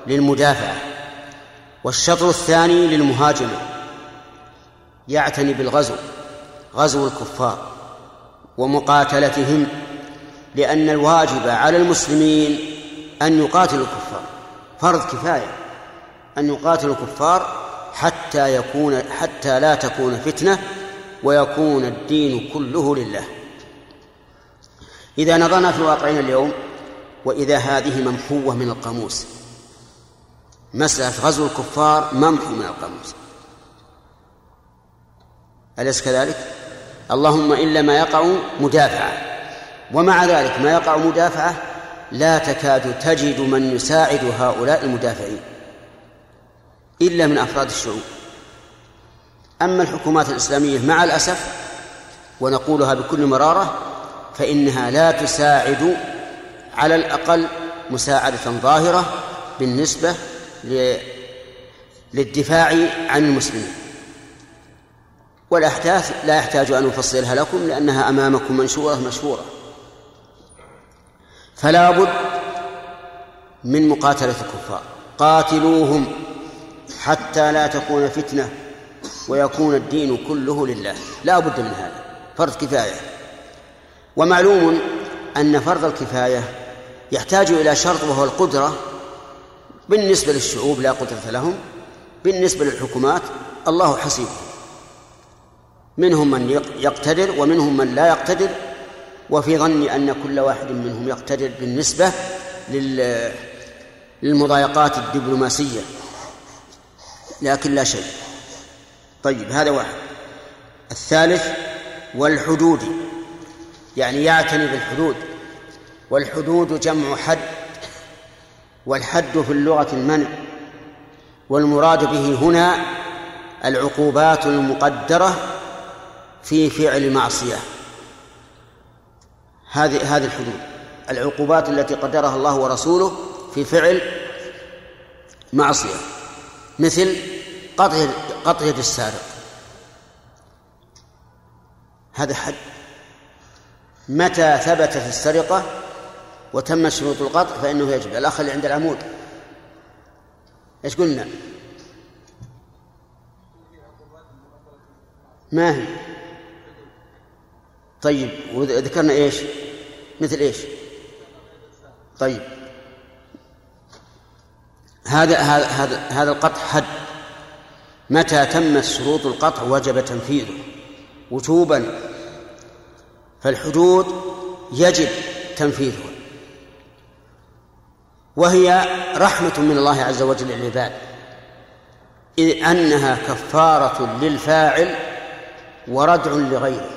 للمدافعة والشطر الثاني للمهاجمة يعتني بالغزو غزو الكفار ومقاتلتهم لأن الواجب على المسلمين أن يقاتلوا الكفار. فرض كفاية أن يقاتلوا الكفار حتى يكون حتى لا تكون فتنة ويكون الدين كله لله. إذا نظرنا في واقعنا اليوم وإذا هذه ممحوة من القاموس. مسألة غزو الكفار ممحو من القاموس. أليس كذلك؟ اللهم إلا ما يقع مدافعة. ومع ذلك ما يقع مدافعة لا تكاد تجد من يساعد هؤلاء المدافعين. إلا من أفراد الشعوب. أما الحكومات الإسلامية مع الأسف ونقولها بكل مرارة فإنها لا تساعد على الأقل مساعدة ظاهرة بالنسبة للدفاع عن المسلمين. والأحداث لا يحتاج أن أفصلها لكم لأنها أمامكم منشورة مشهورة. فلا بد من مقاتلة الكفار. قاتلوهم حتى لا تكون فتنة ويكون الدين كله لله. لا بد من هذا. فرض كفاية. ومعلوم أن فرض الكفاية يحتاج إلى شرط وهو القدرة بالنسبة للشعوب لا قدرة لهم بالنسبة للحكومات الله حسيب. منهم من يقتدر ومنهم من لا يقتدر وفي ظني أن كل واحد منهم يقتدر بالنسبة للمضايقات الدبلوماسية. لكن لا شيء. طيب هذا واحد. الثالث والحدود. يعني يعتني بالحدود. والحدود جمع حد والحد في اللغة المنع والمراد به هنا العقوبات المقدرة في فعل معصية. هذه هذه الحدود. العقوبات التي قدرها الله ورسوله في فعل معصية. مثل قطع قطع يد السارق. هذا حد. متى ثبتت السرقة؟ وتمت شروط القطع فإنه يجب الأخ اللي عند العمود إيش قلنا؟ ما هي؟ طيب وذكرنا إيش؟ مثل إيش؟ طيب هذا هذا هذا هذا القطع حد متى تمت شروط القطع وجب تنفيذه وجوبا فالحدود يجب تنفيذها وهي رحمة من الله عز وجل للعباد. إذ أنها كفارة للفاعل وردع لغيره.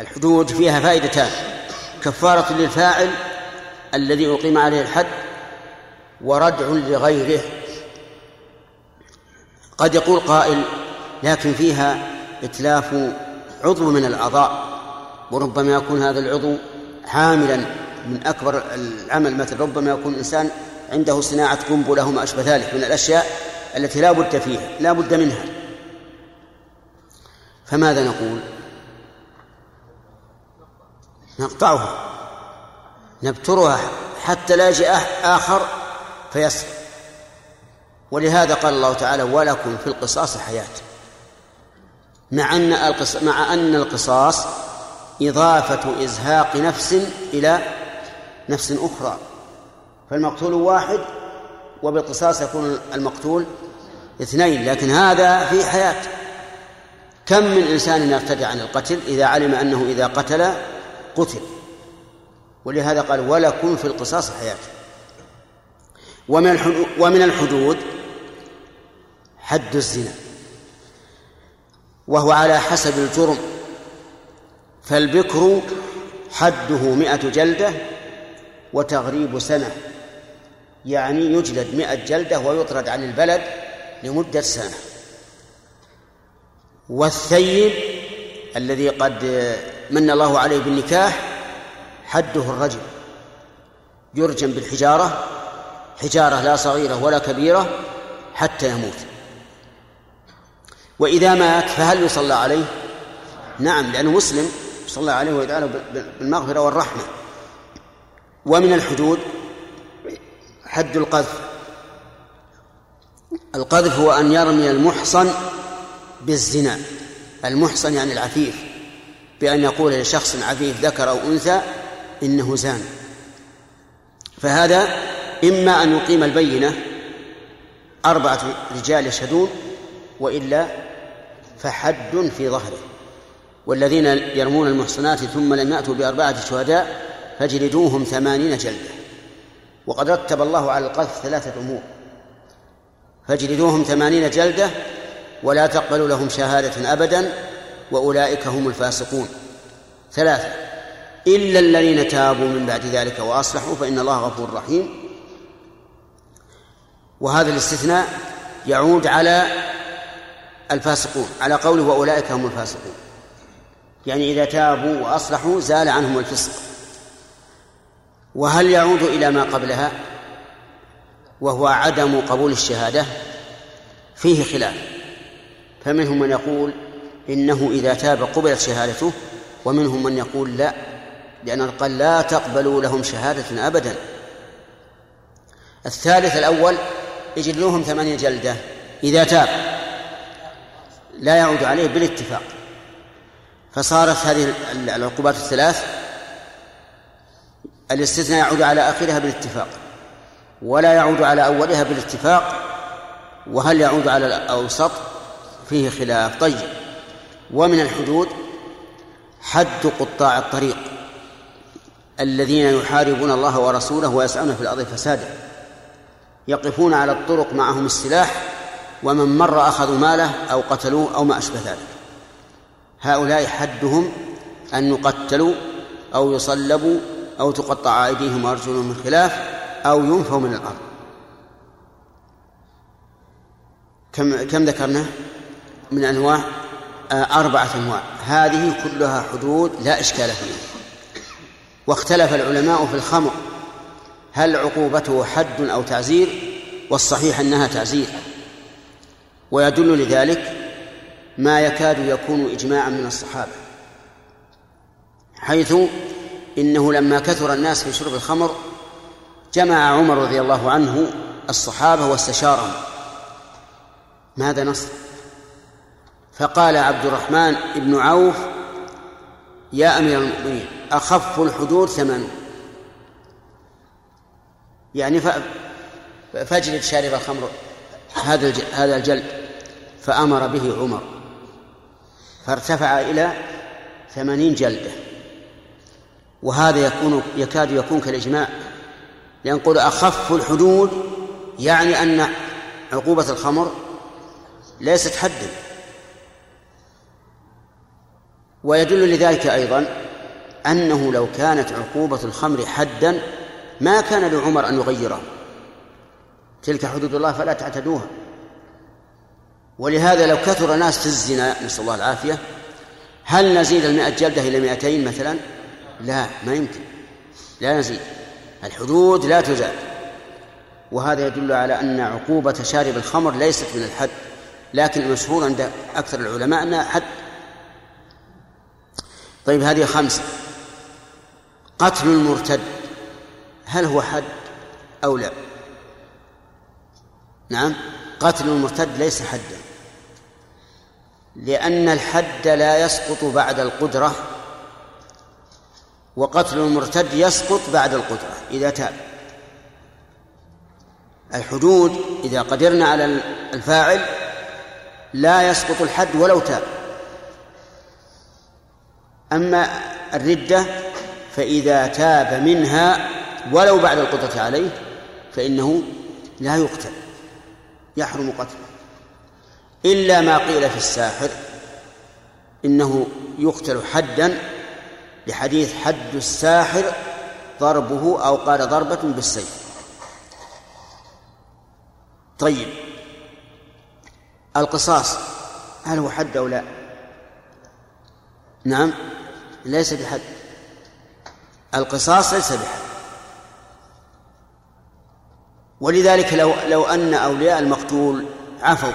الحدود فيها فائدتان. كفارة للفاعل الذي أقيم عليه الحد وردع لغيره. قد يقول قائل لكن فيها إتلاف عضو من الأعضاء. وربما يكون هذا العضو حاملا من أكبر العمل مثل ربما يكون إنسان عنده صناعة قنبلة وما أشبه ذلك من الأشياء التي لا بد فيها لا بد منها. فماذا نقول؟ نقطعها نبترها حتى لا يجي آخر فيسر ولهذا قال الله تعالى ولكم في القصاص حياة. مع أن القصاص مع أن القصاص إضافة إزهاق نفس إلى نفس أخرى. فالمقتول واحد وبالقصاص يكون المقتول اثنين لكن هذا في حياة. كم من إنسان يرتدع عن القتل إذا علم أنه إذا قتل قتل؟ ولهذا قال ولكم في القصاص حياة. ومن ومن الحدود حد الزنا. وهو على حسب الجرم. فالبكر حده مئة جلدة وتغريب سنة. يعني يجلد مئة جلدة ويطرد عن البلد لمدة سنة. والثيب الذي قد من الله عليه بالنكاح حده الرجل. يرجم بالحجارة حجارة لا صغيرة ولا كبيرة حتى يموت. وإذا مات فهل يصلى عليه؟ نعم لأنه مسلم صلى عليه ويدعى بالمغفرة والرحمة. ومن الحدود حد القذف. القذف هو أن يرمي المحصن بالزنا. المحصن يعني العفيف. بأن يقول لشخص عفيف ذكر أو أنثى إنه زان. فهذا إما أن يقيم البينة أربعة رجال يشهدون وإلا فحد في ظهره. والذين يرمون المحصنات ثم لم يأتوا بأربعة شهداء فاجلدوهم ثمانين جلدة. وقد رتب الله على القذف ثلاثة أمور. فاجلدوهم ثمانين جلدة ولا تقبلوا لهم شهادة أبدا وأولئك هم الفاسقون. ثلاثة إلا الذين تابوا من بعد ذلك وأصلحوا فإن الله غفور رحيم. وهذا الاستثناء يعود على الفاسقون على قوله وأولئك هم الفاسقون. يعني إذا تابوا وأصلحوا زال عنهم الفسق. وهل يعود إلى ما قبلها؟ وهو عدم قبول الشهادة؟ فيه خلاف. فمنهم من يقول إنه إذا تاب قبلت شهادته ومنهم من يقول لا لأن قال لا تقبلوا لهم شهادة أبدا. الثالث الأول اجلوهم ثمانية جلدة. إذا تاب لا يعود عليه بالاتفاق. فصارت هذه العقوبات الثلاث الاستثناء يعود على آخرها بالاتفاق. ولا يعود على أولها بالاتفاق وهل يعود على الأوسط؟ فيه خلاف. طيب ومن الحدود حد قطاع الطريق الذين يحاربون الله ورسوله ويسعون في الأرض فسادا. يقفون على الطرق معهم السلاح ومن مر أخذوا ماله أو قتلوه أو ما أشبه ذلك. هؤلاء حدهم أن يقتلوا أو يصلبوا أو تقطع أيديهم وأرجلهم من خلاف أو ينفوا من الأرض. كم كم ذكرنا من أنواع آه، أربعة أنواع. هذه كلها حدود لا إشكال فيها. واختلف العلماء في الخمر. هل عقوبته حد أو تعزير؟ والصحيح أنها تعزير. ويدل لذلك ما يكاد يكون إجماعا من الصحابة. حيث إنه لما كثر الناس في شرب الخمر جمع عمر رضي الله عنه الصحابة واستشارهم. ماذا نصر فقال عبد الرحمن بن عوف يا أمير المؤمنين أخف الحدود ثمانون يعني فاجلد شارب الخمر هذا هذا الجلد. فأمر به عمر. فارتفع إلى ثمانين جلدة. وهذا يكون يكاد يكون كالإجماع لأنقول أخف الحدود يعني أن عقوبة الخمر ليست حدا. ويدل لذلك أيضا أنه لو كانت عقوبة الخمر حدا ما كان لعمر أن يغيره. تلك حدود الله فلا تعتدوها. ولهذا لو كثر ناس في الزنا نسأل الله العافية هل نزيد المئة جلدة إلى مئتين مثلا؟ لا ما يمكن. لا نزيد الحدود لا تزاد وهذا يدل على أن عقوبة شارب الخمر ليست من الحد لكن المشهور عند أكثر العلماء أنها حد. طيب هذه خمسة. قتل المرتد هل هو حد أو لا؟ نعم قتل المرتد ليس حدا لأن الحد لا يسقط بعد القدرة وقتل المرتد يسقط بعد القدرة إذا تاب. الحدود إذا قدرنا على الفاعل لا يسقط الحد ولو تاب. أما الردة فإذا تاب منها ولو بعد القدرة عليه فإنه لا يقتل يحرم قتله. إلا ما قيل في الساحر إنه يقتل حدا لحديث حد الساحر ضربه أو قال ضربة بالسيف. طيب. القصاص هل هو حد أو لا؟ نعم ليس بحد. القصاص ليس بحد. ولذلك لو لو أن أولياء المقتول عفوا.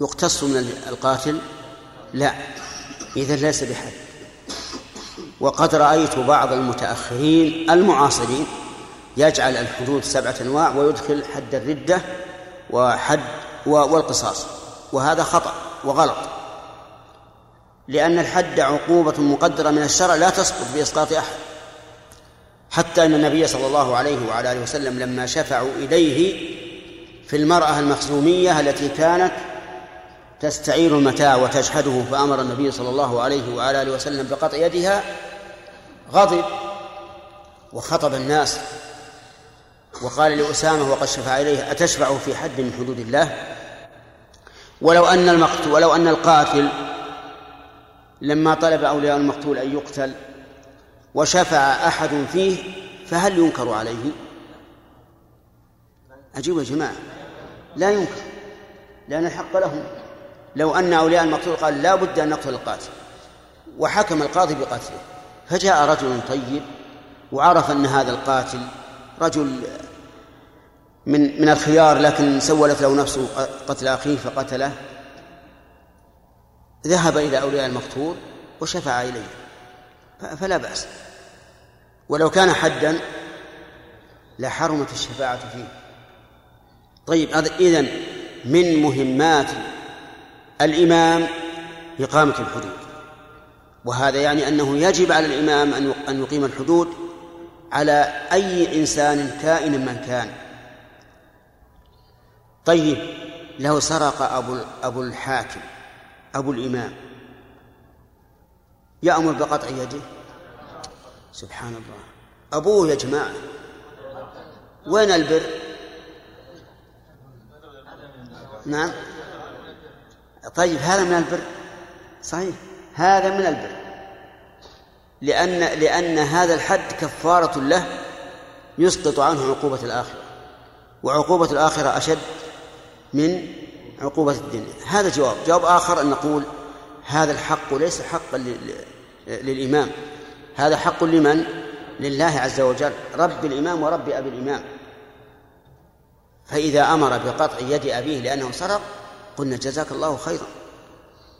يقتص من القاتل؟ لا. إذا ليس بحد. وقد رأيت بعض المتأخرين المعاصرين يجعل الحدود سبعة أنواع ويدخل حد الردة وحد والقصاص. وهذا خطأ وغلط. لأن الحد عقوبة مقدرة من الشرع لا تسقط بإسقاط أحد. حتى أن النبي صلى الله عليه وعلى آله وسلم لما شفعوا إليه في المرأة المخزومية التي كانت تستعير المتاع وتجحده فأمر النبي صلى الله عليه وعلى آله وسلم بقطع يدها غضب وخطب الناس وقال لأسامة وقد شفع إليه أتشفع في حد من حدود الله ولو أن المقتول ولو أن القاتل لما طلب أولياء المقتول أن يقتل وشفع أحد فيه فهل ينكر عليه؟ أجيب يا جماعة لا ينكر لأن الحق لهم لو أن أولياء المقتول قال لا بد أن نقتل القاتل وحكم القاضي بقتله فجاء رجل طيب وعرف أن هذا القاتل رجل من من الخيار لكن سولت له نفسه قتل أخيه فقتله. ذهب إلى أولياء المقتول وشفع إليه فلا بأس. ولو كان حدا لحرمت الشفاعة فيه. طيب إذن من مهمات الإمام إقامة الحدود. وهذا يعني أنه يجب على الإمام أن يقيم الحدود على أي إنسان كائن من كان. طيب لو سرق أبو أبو الحاكم أبو الإمام يأمر بقطع يده؟ سبحان الله. أبوه يا جماعة وين البر؟ نعم؟ طيب هذا من البر. صحيح. هذا من البر. لأن لأن هذا الحد كفارة له يسقط عنه عقوبة الآخرة. وعقوبة الآخرة أشد من عقوبة الدنيا. هذا جواب. جواب آخر أن نقول هذا الحق ليس حقا للإمام. هذا حق لمن؟ لله عز وجل. رب الإمام ورب أبي الإمام. فإذا أمر بقطع يد أبيه لأنه سرق قلنا جزاك الله خيرا.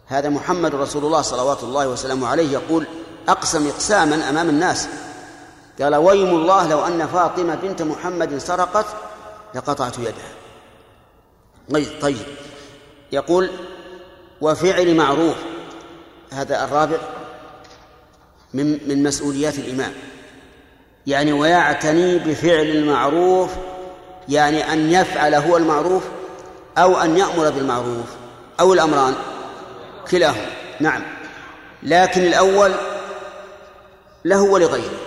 هذا محمد رسول الله صلوات الله وسلامه عليه يقول أقسم إقساما أمام الناس. قال ويم الله لو أن فاطمة بنت محمد سرقت لقطعت يدها. طيب طيب. يقول وفعل معروف. هذا الرابع من من مسؤوليات الإمام. يعني ويعتني بفعل المعروف يعني أن يفعل هو المعروف أو أن يأمر بالمعروف أو الأمران كلاهما. نعم. لكن الأول له ولغيره.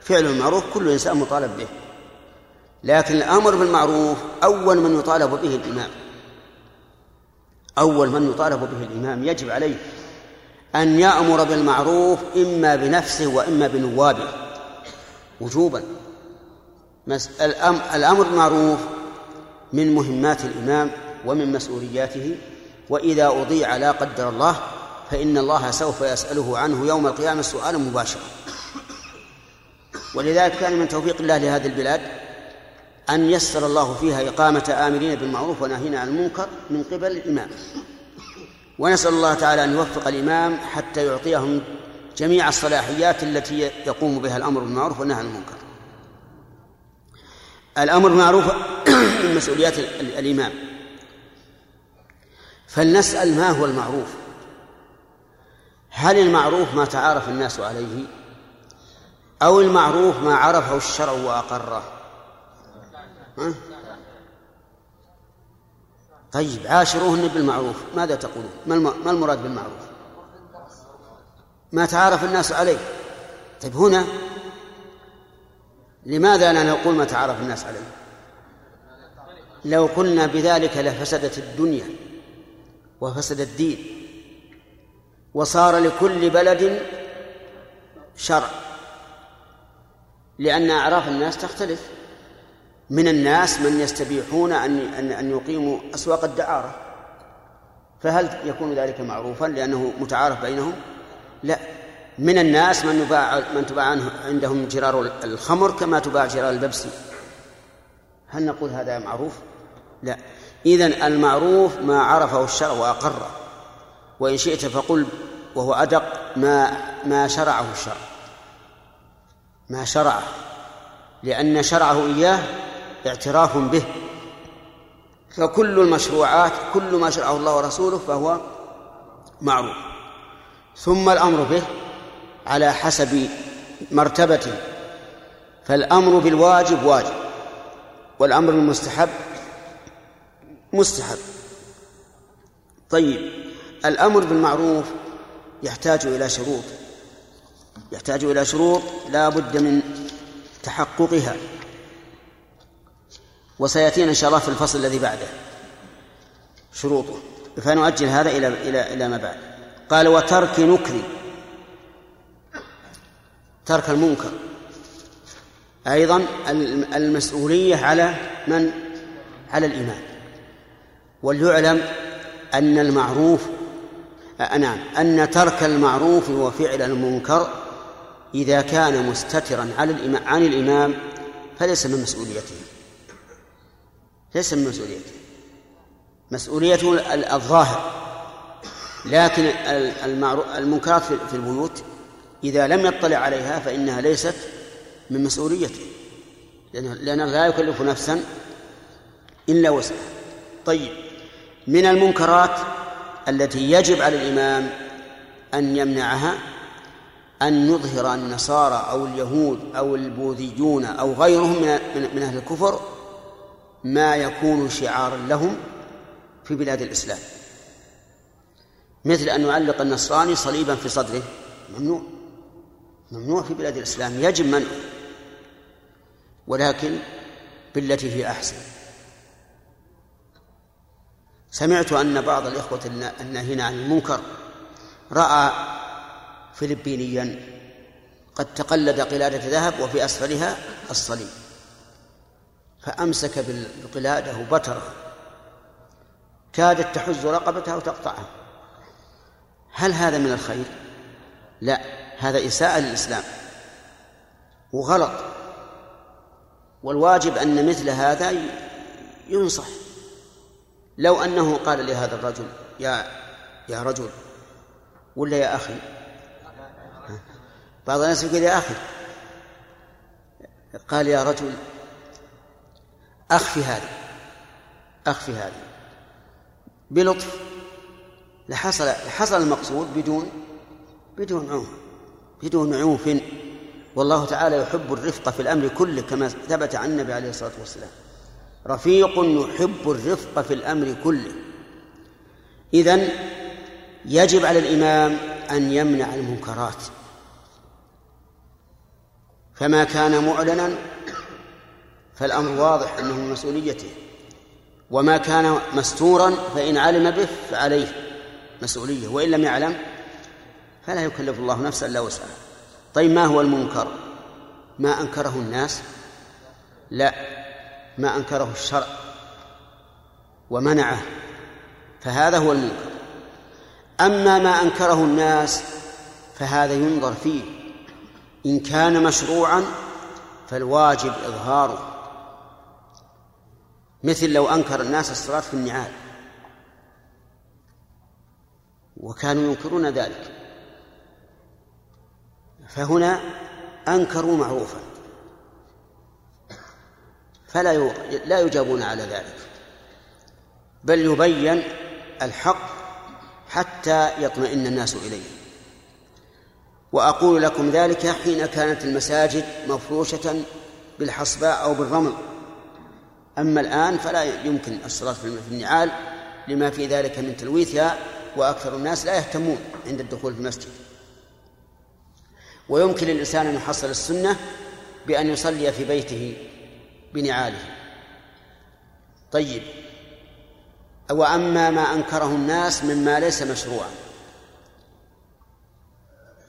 فعل المعروف كل إنسان مطالب به. لكن الأمر بالمعروف أول من يطالب به الإمام. أول من يطالب به الإمام يجب عليه أن يأمر بالمعروف إما بنفسه وإما بنوابه. وجوبا. الأمر بالمعروف من مهمات الإمام ومن مسؤولياته وإذا أضيع لا قدر الله فإن الله سوف يسأله عنه يوم القيامة سؤالا مباشرا. ولذلك كان من توفيق الله لهذه البلاد أن يسر الله فيها إقامة آمرين بالمعروف وناهين عن المنكر من قبل الإمام. ونسأل الله تعالى أن يوفق الإمام حتى يعطيهم جميع الصلاحيات التي يقوم بها الأمر بالمعروف والنهي عن المنكر. الأمر بالمعروف من مسؤوليات الإمام. فلنسأل ما هو المعروف؟ هل المعروف ما تعارف الناس عليه؟ أو المعروف ما عرفه الشرع وأقره؟ ها؟ طيب عاشروهن بالمعروف. ماذا تقولون؟ ما الم- ما المراد بالمعروف؟ ما تعارف الناس عليه. طيب هنا لماذا لا نقول ما تعارف الناس عليه؟ لو قلنا بذلك لفسدت الدنيا وفسد الدين وصار لكل بلد شرع لأن أعراف الناس تختلف من الناس من يستبيحون أن أن أن يقيموا أسواق الدعارة فهل يكون ذلك معروفا لأنه متعارف بينهم؟ لا من الناس من يباع من تباع عندهم جرار الخمر كما تباع جرار البيبسي هل نقول هذا معروف؟ لا. إذن المعروف ما عرفه الشرع وأقره. وإن شئت فقل وهو أدق ما ما شرعه الشرع. ما شرعه. لأن شرعه إياه اعتراف به. فكل المشروعات كل ما شرعه الله ورسوله فهو معروف. ثم الأمر به على حسب مرتبته فالأمر بالواجب واجب والأمر بالمستحب مستحب. طيب الأمر بالمعروف يحتاج إلى شروط. يحتاج إلى شروط لا بد من تحققها. وسيأتينا إن شاء الله في الفصل الذي بعده. شروطه. فنؤجل هذا إلى إلى إلى ما بعد. قال وترك نكر ترك المنكر. أيضا المسؤولية على من؟ على الإمام وليعلم أن المعروف نعم أن ترك المعروف وفعل المنكر إذا كان مستترا على الإمام عن الإمام فليس من مسؤوليته. ليس من مسؤوليته. مسؤوليته الظاهر. لكن المنكرات في البيوت إذا لم يطلع عليها فإنها ليست من مسؤوليته. لأنه لا يكلف نفسا إلا وسعها. طيب. من المنكرات التي يجب على الإمام أن يمنعها أن يظهر النصارى أو اليهود أو البوذيون أو غيرهم من أهل الكفر ما يكون شعارا لهم في بلاد الإسلام. مثل أن يعلق النصراني صليبا في صدره. ممنوع. ممنوع في بلاد الإسلام. يجب منعه. ولكن بالتي هي أحسن. سمعت أن بعض الإخوة الناهين عن المنكر رأى فلبينيا قد تقلد قلادة ذهب وفي أسفلها الصليب فأمسك بالقلادة وبترها كادت تحز رقبتها وتقطعها هل هذا من الخير؟ لا هذا إساءة للإسلام وغلط والواجب أن مثل هذا ينصح لو أنه قال لهذا الرجل يا يا رجل ولا يا أخي؟ بعض الناس يقول يا أخي. قال يا رجل أخفي هذه أخفي هذه. بلطف. لحصل لحصل المقصود بدون بدون عنف بدون عنف والله تعالى يحب الرفق في الأمر كله كما ثبت عن النبي عليه الصلاة والسلام. رفيق يحب الرفق في الأمر كله. إذن يجب على الإمام أن يمنع المنكرات. فما كان معلنا فالأمر واضح أنه من مسؤوليته. وما كان مستورا فإن علم به فعليه مسؤولية. وإن لم يعلم فلا يكلف الله نفسا إلا وسعها. طيب ما هو المنكر؟ ما أنكره الناس؟ لا. ما أنكره الشرع ومنعه فهذا هو المنكر. أما ما أنكره الناس فهذا ينظر فيه. إن كان مشروعا فالواجب إظهاره. مثل لو أنكر الناس الصلاة في النعال. وكانوا ينكرون ذلك. فهنا أنكروا معروفا. فلا لا يجابون على ذلك. بل يبين الحق حتى يطمئن الناس إليه. وأقول لكم ذلك حين كانت المساجد مفروشة بالحصباء أو بالرمل. أما الآن فلا يمكن الصلاة في النعال لما في ذلك من تلويثها وأكثر الناس لا يهتمون عند الدخول في المسجد. ويمكن للإنسان أن يحصل السنة بأن يصلي في بيته بنعاله. طيب. وأما ما أنكره الناس مما ليس مشروعا.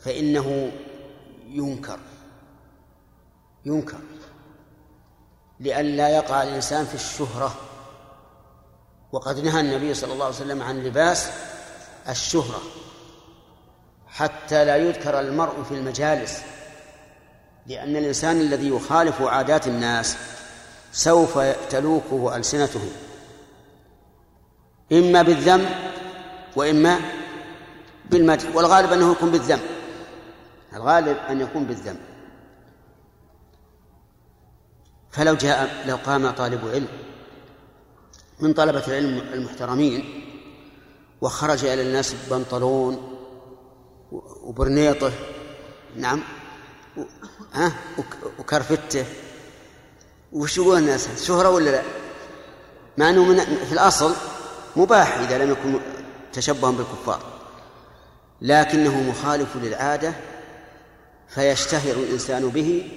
فإنه ينكر. ينكر. لئلا يقع الإنسان في الشهرة. وقد نهى النبي صلى الله عليه وسلم عن لباس الشهرة. حتى لا يذكر المرء في المجالس. لأن الإنسان الذي يخالف عادات الناس سوف تلوكه ألسنتهم إما بالذم وإما بالمدح والغالب أنه يكون بالذم الغالب أن يكون بالذم فلو جاء لو قام طالب علم من طلبة العلم المحترمين وخرج إلى الناس ببنطلون وبرنيطه نعم ها وكرفته وش يقول الناس شهرة ولا لا؟ مع أنه من في الأصل مباح إذا لم يكن تشبها بالكفار. لكنه مخالف للعادة فيشتهر الإنسان به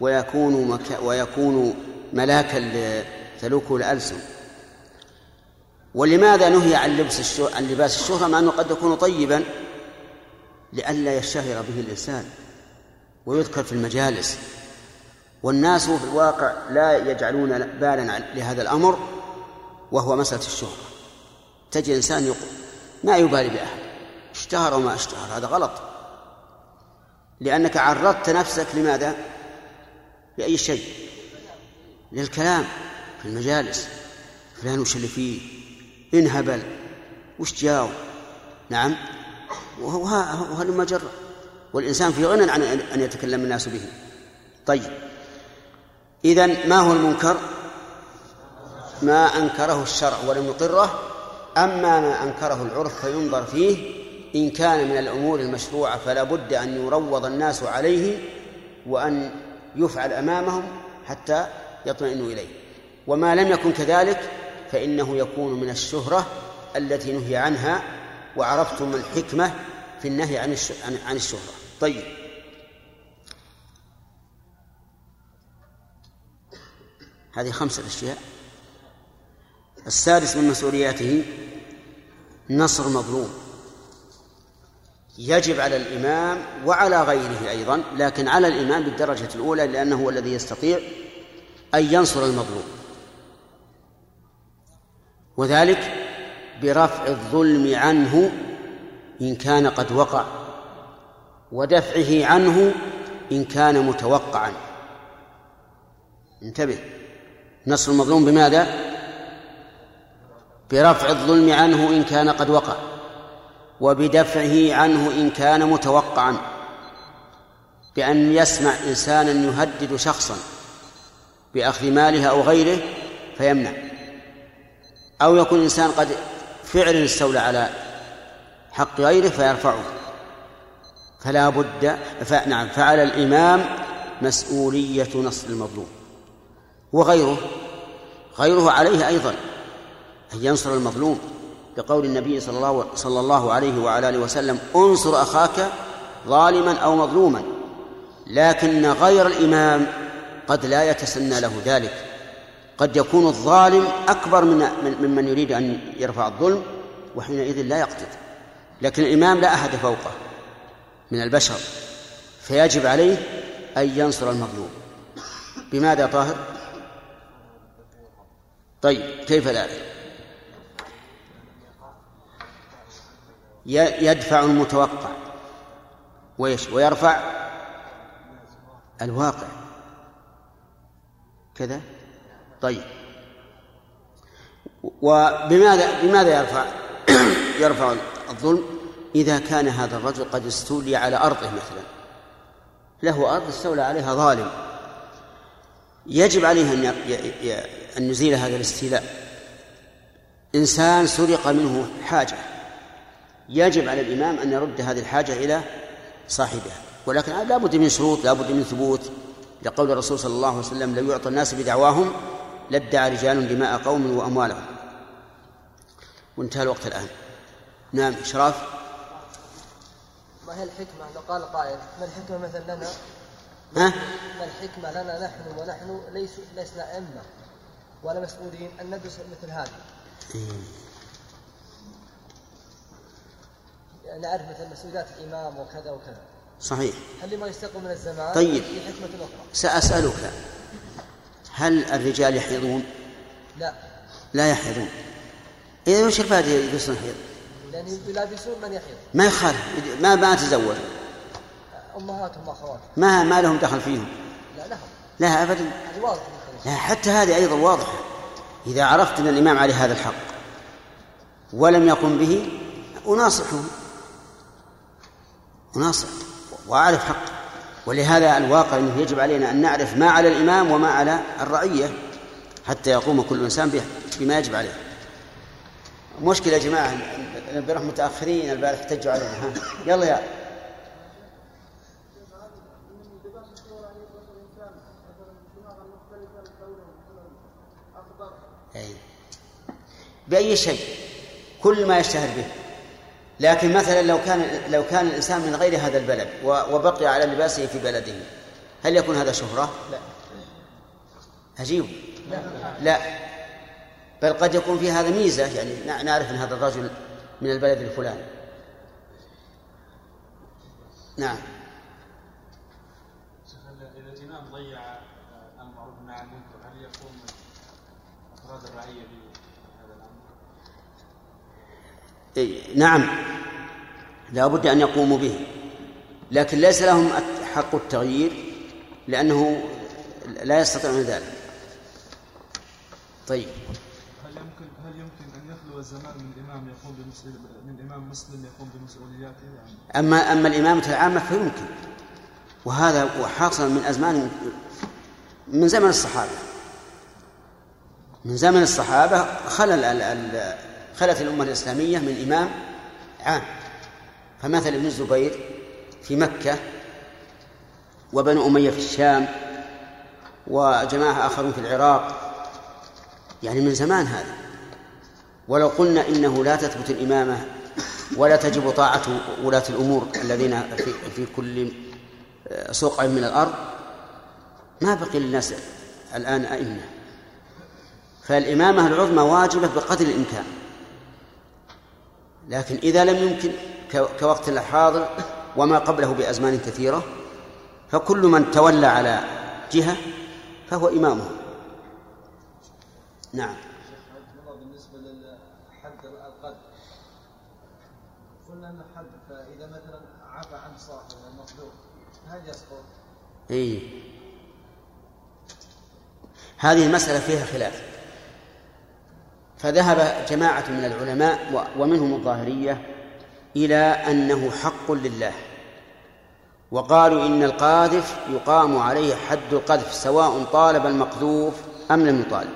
ويكون مك... ويكون ملاكا لتلوكه الألسن. ولماذا نهي عن لبس الشو... عن لباس الشهرة؟ مع أنه قد يكون طيبا لئلا يشتهر به الإنسان. ويذكر في المجالس والناس في الواقع لا يجعلون بالا لهذا الأمر وهو مسألة الشهرة. تجد إنسان يقول ما يبالي بأحد اشتهر وما اشتهر هذا غلط. لأنك عرضت نفسك لماذا؟ لأي شيء؟ للكلام في المجالس فلان وش اللي فيه؟ انهبل وش جاو؟ نعم. وهو ما جرى والإنسان في غنى عن أن يتكلم الناس به. طيب. إذا ما هو المنكر؟ ما أنكره الشرع ولم يقره أما ما أنكره العرف فينظر فيه إن كان من الأمور المشروعة فلا بد أن يروض الناس عليه وأن يفعل أمامهم حتى يطمئنوا إليه. وما لم يكن كذلك فإنه يكون من الشهرة التي نهي عنها وعرفتم الحكمة في النهي عن عن الشهرة. طيب. هذه خمسة أشياء. السادس من مسؤولياته نصر مظلوم. يجب على الإمام وعلى غيره أيضا لكن على الإمام بالدرجة الأولى لأنه هو الذي يستطيع أن ينصر المظلوم. وذلك برفع الظلم عنه إن كان قد وقع ودفعه عنه إن كان متوقعا. انتبه. نصر المظلوم بماذا؟ برفع الظلم عنه إن كان قد وقع وبدفعه عنه إن كان متوقعا بأن يسمع إنسانا يهدد شخصا بأخذ ماله أو غيره فيمنع أو يكون إنسان قد فعلا استولى على حق غيره فيرفعه فلا بد نعم فعلى الإمام مسؤولية نصر المظلوم وغيره. غيره عليه أيضا. أن ينصر المظلوم بقول النبي صلى الله, صلى الله عليه وعلى آله وسلم انصر أخاك ظالما أو مظلوما لكن غير الإمام قد لا يتسنى له ذلك. قد يكون الظالم أكبر من ممن يريد أن يرفع الظلم وحينئذ لا يقتل لكن الإمام لا أحد فوقه من البشر فيجب عليه أن ينصر المظلوم. بماذا طاهر؟ طيب كيف ذلك؟ يدفع المتوقع. ويش ويرفع الواقع. كذا؟ طيب. وبماذا بماذا يرفع يرفع الظلم؟ إذا كان هذا الرجل قد استولي على أرضه مثلا. له أرض استولى عليها ظالم. يجب عليه أن أن يزيل هذا الاستيلاء. إنسان سرق منه حاجة. يجب على الإمام أن يرد هذه الحاجة إلى صاحبها. ولكن لا بد من شروط لا بد من ثبوت. لقول الرسول صلى الله عليه وسلم لو يعطى الناس بدعواهم لادعى رجال دماء قوم وأموالهم. وانتهى الوقت الآن. نعم إشراف. ما هي الحكمة؟ لو قال قائل ما الحكمة مثلا لنا؟ ها؟ ما الحكمة لنا نحن ونحن ليس لسنا أئمة. ولا مسؤولين أن ندرس مثل يعني نعرف مثل مسؤوليات الإمام وكذا وكذا. صحيح. هل لما يستقبل من الزمان طيب. في حكمة أخرى؟ سأسألك هل الرجال يحيضون؟ لا. لا يحيضون. إذا وش الفائدة يلبسون حيض؟ لأن يلابسون من يحيض. ما يخالف. ما ما تزوج أمهاتهم وأخواتهم. ما ما لهم دخل فيهم؟ لا لهم. لا أبدا. حتى هذه أيضا واضحة. إذا عرفت أن الإمام عليه هذا الحق ولم يقم به أناصحه. أناصح وأعرف حقه. ولهذا الواقع أنه يجب علينا أن نعرف ما على الإمام وما على الرعية حتى يقوم كل إنسان بما يجب عليه. مشكلة يا جماعة بنروح متأخرين البارح احتجوا علينا ها؟ يلا يا بأي شيء كل ما يشتهر به. لكن مثلا لو كان لو كان الإنسان من غير هذا البلد وبقي على لباسه في بلده هل يكون هذا شهرة؟ لا. عجيب. لا. بل قد يكون في هذا ميزة يعني نع- نعرف أن هذا الرجل من البلد الفلاني. نعم شيخ اذا الامام ضيع آه، المعروف والنهي عن المنكر هل يقوم افراد الرعيه بهذا الامر؟ إيه، نعم. لا بد أن يقوموا به. لكن ليس لهم حق التغيير لأنه لا يستطيعون ذلك. طيب. هل يمكن هل يمكن أن يخلو الزمان من إمام يقوم بمسؤول من إمام مسلم يقوم بمسؤولياته؟ يعني أما أما الإمامة العامة فيمكن. وهذا حاصل من أزمان من زمن الصحابة. من زمن الصحابة خلل ال- ال- خلت الأمة الإسلامية من إمام عام. فمثل ابن الزبير في مكة وبنو أمية في الشام وجماعة آخرون في العراق. يعني من زمان هذا. ولو قلنا إنه لا تثبت الإمامة ولا تجب طاعة ولاة الأمور الذين في, في كل سوق من الأرض ما بقي للناس الآن أئمة. فالإمامة العظمى واجبة بقدر الإمكان. لكن إذا لم يمكن كوقت الحاضر وما قبله بأزمان كثيرة فكل من تولى على جهة فهو إمامه. نعم. بالنسبة للحد القدر قلنا حد فإذا مثلا عفى عن صاحب المطلوب هل يسقط؟ إيه. هذه المسألة فيها خلاف. فذهب جماعة من العلماء ومنهم الظاهرية إلى أنه حق لله. وقالوا إن القاذف يقام عليه حد القذف سواء طالب المقذوف أم لم يطالب.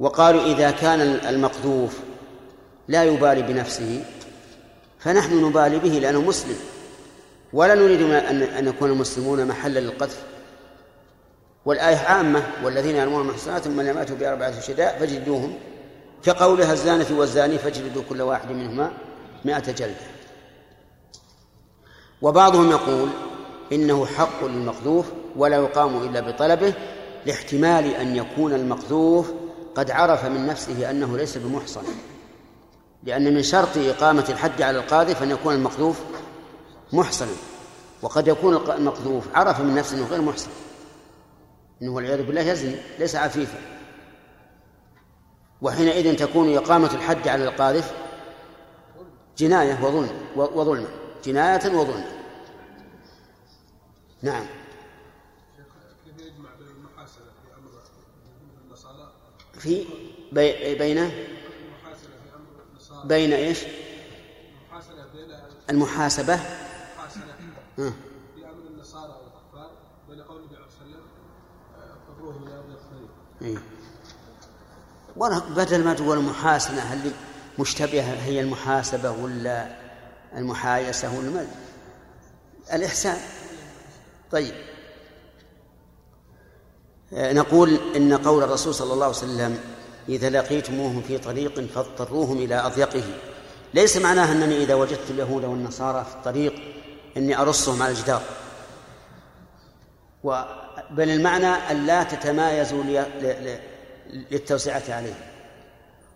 وقالوا إذا كان المقذوف لا يبالي بنفسه فنحن نبالي به لأنه مسلم. ولا نريد أن يكون المسلمون محلا للقذف. والآية عامة والذين يرمون المحصنات ثم لم يأتوا بأربعة شهداء فجلدوهم كقولها الزانة والزاني فاجلدوا كل واحد منهما مائة جلدة. وبعضهم يقول إنه حق للمقذوف ولا يقام إلا بطلبه لاحتمال أن يكون المقذوف قد عرف من نفسه أنه ليس بمحصن. لأن من شرط إقامة الحد على القاذف أن يكون المقذوف محصنا وقد يكون المقذوف عرف من نفسه أنه غير محصن. إنه والعياذ بالله يزني ليس عفيفا. وحينئذ تكون إقامة الحد على القاذف جناية وظلم وظلما جناية وظلما نعم. كيف يجمع بين في أمر النصارى في بي بين بين إيش؟ المحاسنه بين المحاسبة المحاسنه ها. في أمر النصارى والكفار بين قول النبي عليه الصلاه والسلام آه، قبروه من ارض الخير إيه. بدل ما تقول محاسنة هل مشتبهة هي المحاسبة ولا المحايسة ولا الإحسان. طيب. آه، نقول إن قول الرسول صلى الله عليه وسلم إذا لقيتموهم في طريق فاضطروهم إلى أضيقه. ليس معناه أنني إذا وجدت اليهود والنصارى في الطريق إني أرصهم على الجدار. و بل المعنى أن لا تتمايزوا للتوسعة عليهم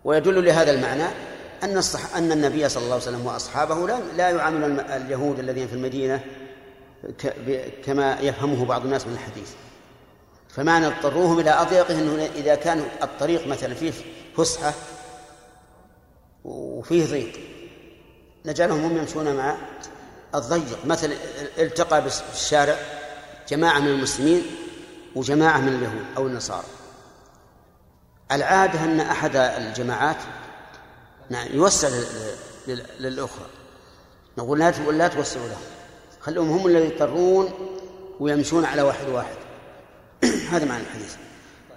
ويدل لهذا المعنى أن الصح... أن النبي صلى الله عليه وسلم وأصحابه لا لا يعامل اليهود الذين في المدينة. كما يفهمه بعض الناس من الحديث فمعنى اضطروهم إلى أضيقه أنه إذا كان الطريق مثلا فيه فسحة وفيه ضيق نجعلهم هم يمشون مع الضيق مثلا التقى بالشارع جماعة من المسلمين وجماعة من اليهود أو النصارى. العادة أن أحد الجماعات نعم يوسع لل- لل- للأخرى. نقول لا توسعوا لهم. خلوهم هم الذين يضطرون ويمشون على واحد واحد. هذا معنى الحديث.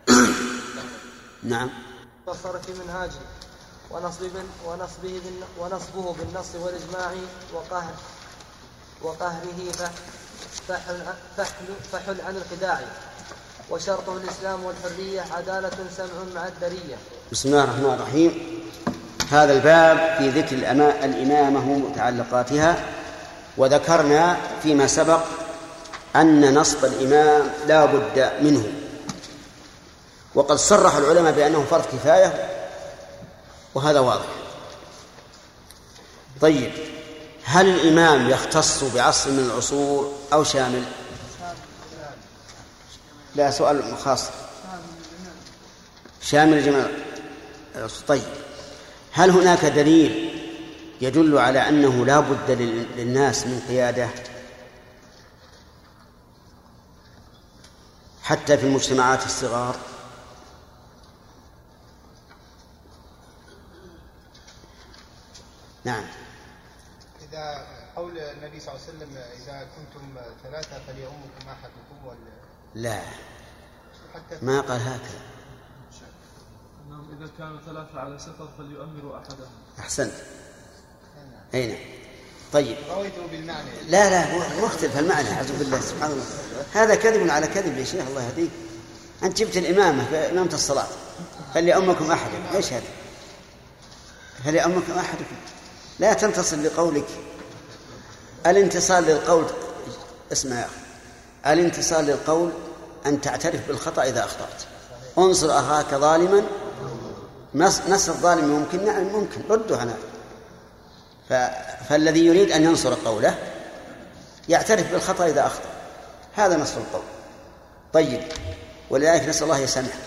نعم. فصار في منهاجه ونصب ونصبه بالن- ونصبه بالنص والإجماع وقهر وقهره فحل فحل عن الخداع. وشرطه الإسلام والحرية عدالة سمع مع الدرية. بسم الله الرحمن الرحيم. هذا الباب في ذكر الإمامة ومتعلقاتها. وذكرنا فيما سبق أن نصب الإمام لا بد منه. وقد صرح العلماء بأنه فرض كفاية وهذا واضح. طيب هل الإمام يختص بعصر من العصور أو شامل؟ لا سؤال خاص. شامل جميع طيب. هل هناك دليل يدل على أنه لا بد لل- للناس من قيادة؟ حتى في المجتمعات الصغار. نعم. إذا قول النبي صلى الله عليه وسلم إذا كنتم ثلاثة فليؤمكم أحدكم لا. ما قال هكذا. أنهم إذا كانوا ثلاثة على سفر فليؤمروا أحدهم. أحسنت. أي نعم. طيب. رويته بالمعنى. لا لا هو مختلف المعنى أعوذ بالله سبحان الله. هذا كذب على كذب يا شيخ الله يهديك. أنت جبت الإمامة في إمامة الصلاة فليؤمكم أحدكم إيش هذا؟ فليؤمكم أحدكم لا تنتصر لقولك. الانتصار للقول اسمع يا أخي. الانتصار للقول أن تعترف بالخطأ إذا أخطأت. انصر أخاك ظالما. نص- نصر الظالم ممكن؟ نعم ممكن. عنه ف... فالذي يريد أن ينصر قوله يعترف بالخطأ إذا أخطأ. هذا نصر القول. طيب ولذلك نسأل الله يسامحه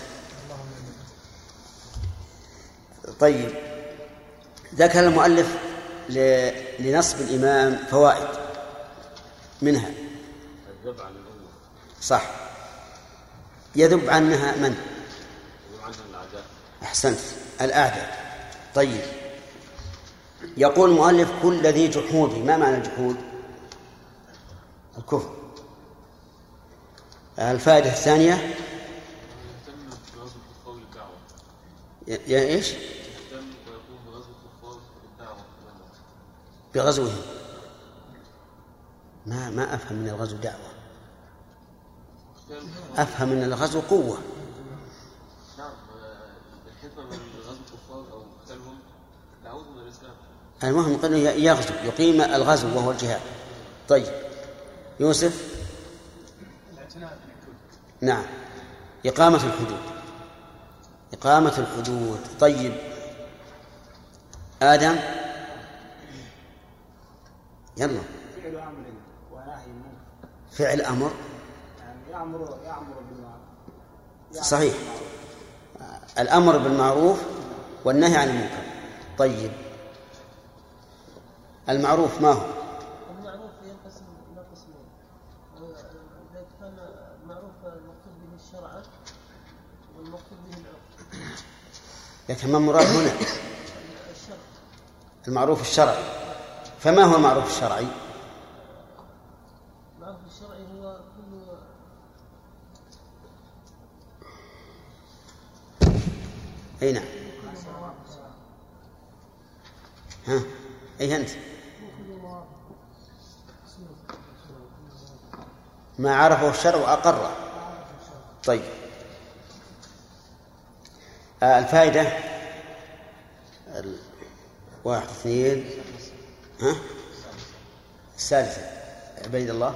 طيب ذكر المؤلف. لنصب الإمام فوائد منها. الذب الأمة صح. يذب عنها من؟ عنها الأعداء أحسنت. الأعداء. طيب. يقول المؤلف كل ذي جحود. ما معنى الجحود؟ الكفر. الفائدة الثانية؟ يهتم بغزو الكفار بالدعوة ي- ي- إيش؟ بغزوهم. ما ما أفهم من الغزو دعوة افهم ان الغزو قوة نعم آه، الحكمة من غزو الكفار أو قتالهم دعوتهم إلى الإسلام. المهم قالوا يغزو يقيم الغزو وهو الجهاد. طيب يوسف؟ نعم إقامة الحدود. إقامة الحدود. طيب آدم؟ يلا. فعل منكر فعل أمر. يامر يأمر بالمعروف. يأمر صحيح. الأمر بالمعروف والنهي عن المنكر. طيب. المعروف ما هو؟ المعروف ينقسم إلى قسمين إذا كان المعروف المقصود به الشرع والمقصود به العرف. لكن ما المراد هنا؟ الشرع. المعروف الشرعي فما هو المعروف الشرعي المعروف الشرعي هو كل أي نعم. ها. أي أنت. ما عرفه الشرع وأقره طيب. آه، الفائدة. ال- واحد اثنين. ها؟ السادسة عبيد الله.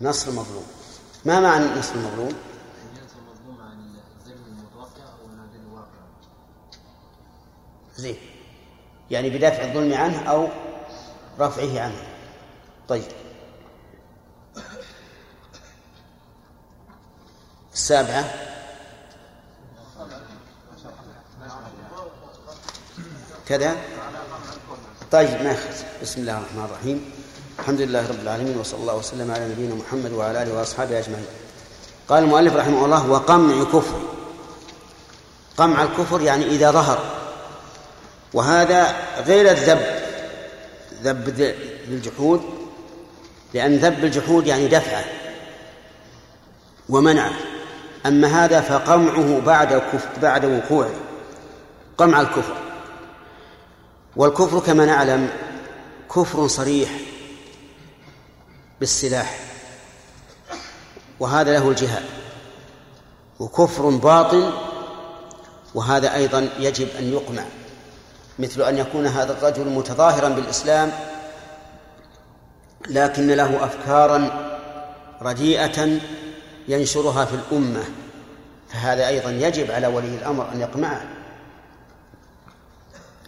نصر المظلوم ما معنى نصر المظلوم؟ ينصر المظلوم عن الظلم المتوقع أو النادل الواقع زين. يعني بدافع الظلم عنه أو رفعه عنه. طيب. السابعة. كذا. طيب ناخذ بسم الله الرحمن الرحيم. الحمد لله رب العالمين وصلى الله وسلم على نبينا محمد وعلى آله وأصحابه أجمعين. قال المؤلف رحمه الله وقمع كفر. قمع الكفر يعني إذا ظهر. وهذا غير الذب. ذب ذ- بالجحود لأن ذب الجحود يعني دفعه ومنعه أما هذا فقمعه بعد بعد وقوعه قمع الكفر. والكفر كما نعلم كفر صريح بالسلاح وهذا له الجهاد. وكفر باطن وهذا أيضا يجب أن يقمع. مثل أن يكون هذا الرجل متظاهرا بالإسلام لكن له أفكارا رديئة ينشرها في الأمة. فهذا أيضا يجب على ولي الأمر أن يقمعه.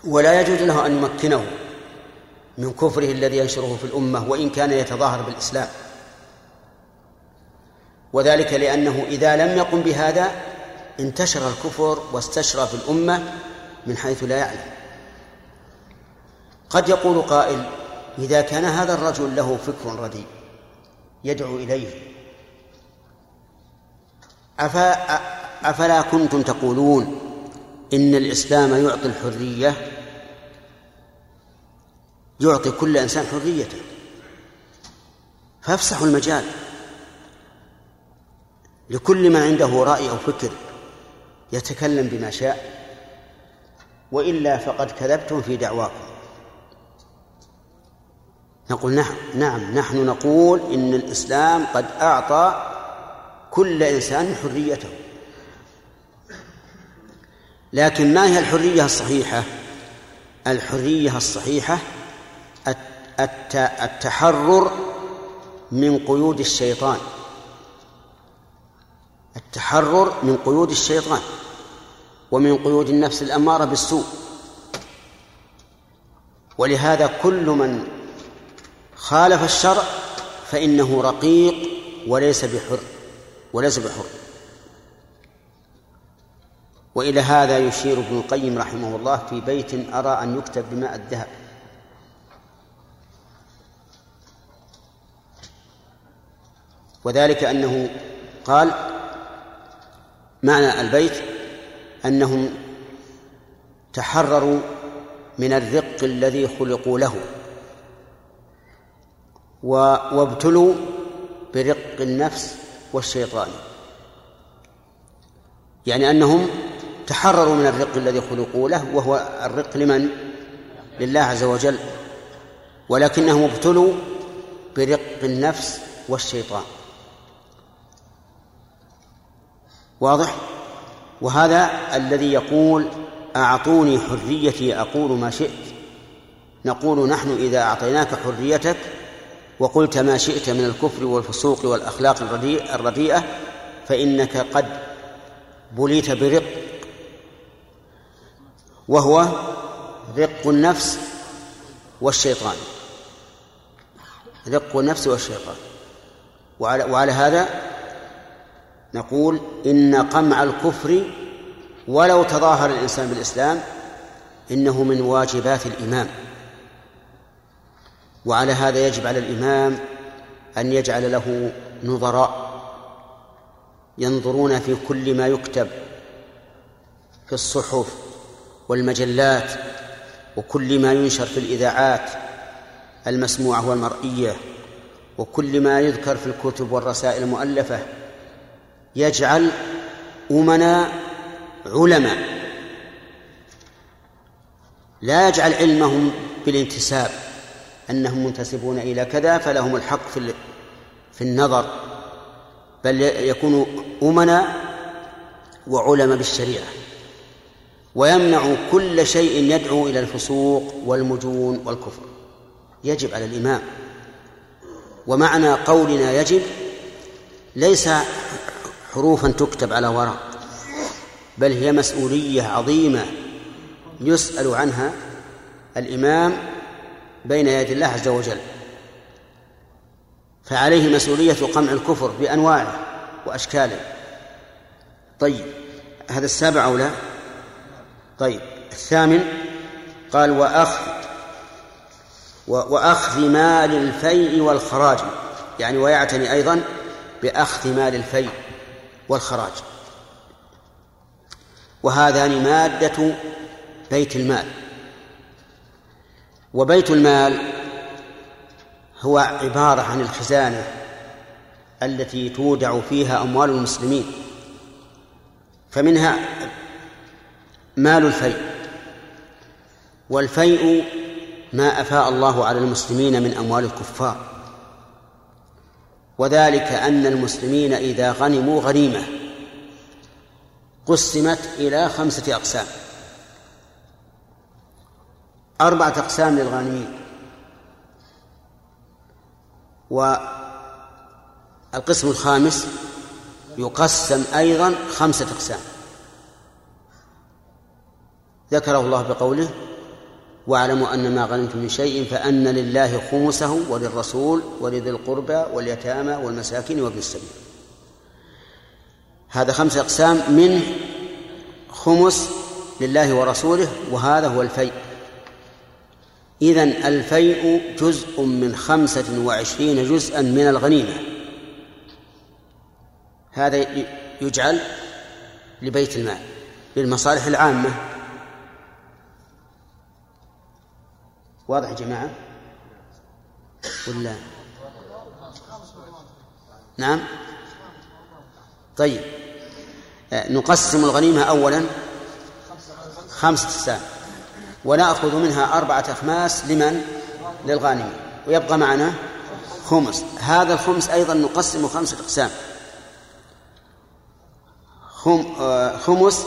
ولا يجوز له أن يمكنه من كفره الذي ينشره في الأمة وإن كان يتظاهر بالإسلام. وذلك لأنه إذا لم يقم بهذا انتشر الكفر واستشرى في الأمة من حيث لا يعلم. قد يقول قائل إذا كان هذا الرجل له فكر رديء يدعو إليه. أفلا كنتم تقولون إن الإسلام يعطي الحرية يعطي كل إنسان حريته. فافسحوا المجال. لكل من عنده رأي أو فكر يتكلم بما شاء وإلا فقد كذبتم في دعواكم. نقول نعم نعم نحن نقول إن الإسلام قد أعطى كل إنسان حريته. لكن ما هي الحرية الصحيحة؟ الحرية الصحيحة الت- التحرر من قيود الشيطان. التحرر من قيود الشيطان ومن قيود النفس الأمارة بالسوء. ولهذا كل من خالف الشرع فإنه رقيق وليس بحر وليس بحر. وإلى هذا يشير ابن القيم رحمه الله في بيت أرى أن يكتب بماء الذهب. وذلك أنه قال معنى البيت أنهم تحرروا من الرق الذي خلقوا له. وابتلوا برق النفس والشيطان يعني أنهم تحرروا من الرق الذي خلقوا له وهو الرق لمن؟ لله عز وجل ولكنهم ابتلوا برق النفس والشيطان واضح؟ وهذا الذي يقول أعطوني حريتي أقول ما شئت نقول نحن إذا أعطيناك حريتك وقلت ما شئت من الكفر والفسوق والأخلاق الرديئة, فإنك قد بليت برق. وهو رق النفس والشيطان. رق النفس والشيطان. وعلى, وعلى هذا نقول إن قمع الكفر ولو تظاهر الإنسان بالإسلام إنه من واجبات الإمام. وعلى هذا يجب على الإمام أن يجعل له نظراء ينظرون في كل ما يكتب في الصحف والمجلات وكل ما ينشر في الإذاعات المسموعة والمرئية وكل ما يذكر في الكتب والرسائل المؤلفة يجعل أمنا علماء. لا يجعل علمهم بالانتساب. أنهم منتسبون إلى كذا فلهم الحق في في النظر بل يكونوا أمنا وعلم بالشريعة ويمنع كل شيء يدعو إلى الفسوق والمجون والكفر. يجب على الإمام ومعنى قولنا يجب ليس حروفا تكتب على ورق بل هي مسؤولية عظيمة يسأل عنها الإمام بين يدي الله عز وجل. فعليه مسؤولية قمع الكفر بأنواعه وأشكاله. طيب هذا السابع أو لا؟ طيب الثامن قال وأخذ وأخذ مال الفيء والخراج. يعني ويعتني أيضا بأخذ مال الفيء والخراج. وهذان مادة بيت المال. وبيت المال هو عبارة عن الخزانة التي تودع فيها أموال المسلمين فمنها مال الفيء. والفيء ما أفاء الله على المسلمين من أموال الكفار. وذلك أن المسلمين إذا غنموا غنيمة قسمت إلى خمسة أقسام. أربعة أقسام للغانمين والقسم الخامس يقسم أيضا خمسة أقسام. ذكره الله بقوله واعلموا أن ما غنمتم من شيء فأن لله خمسه وللرسول ولذي القربى واليتامى والمساكين وابن السبيل. هذا خمسة أقسام من خمس لله ورسوله وهذا هو الفيء. إذن الفيء جزء من خمسة وعشرين جزءا من الغنيمة. هذا يجعل لبيت المال للمصالح العامة. واضح يا جماعة؟ ولا؟ نعم؟ طيب. نقسم الغنيمة أولا. خمسة أقسام. ونأخذ منها أربعة أخماس لمن؟ للغانمين. ويبقى معنا خمس. هذا الخمس أيضا نقسم خمسة أقسام. خم خمس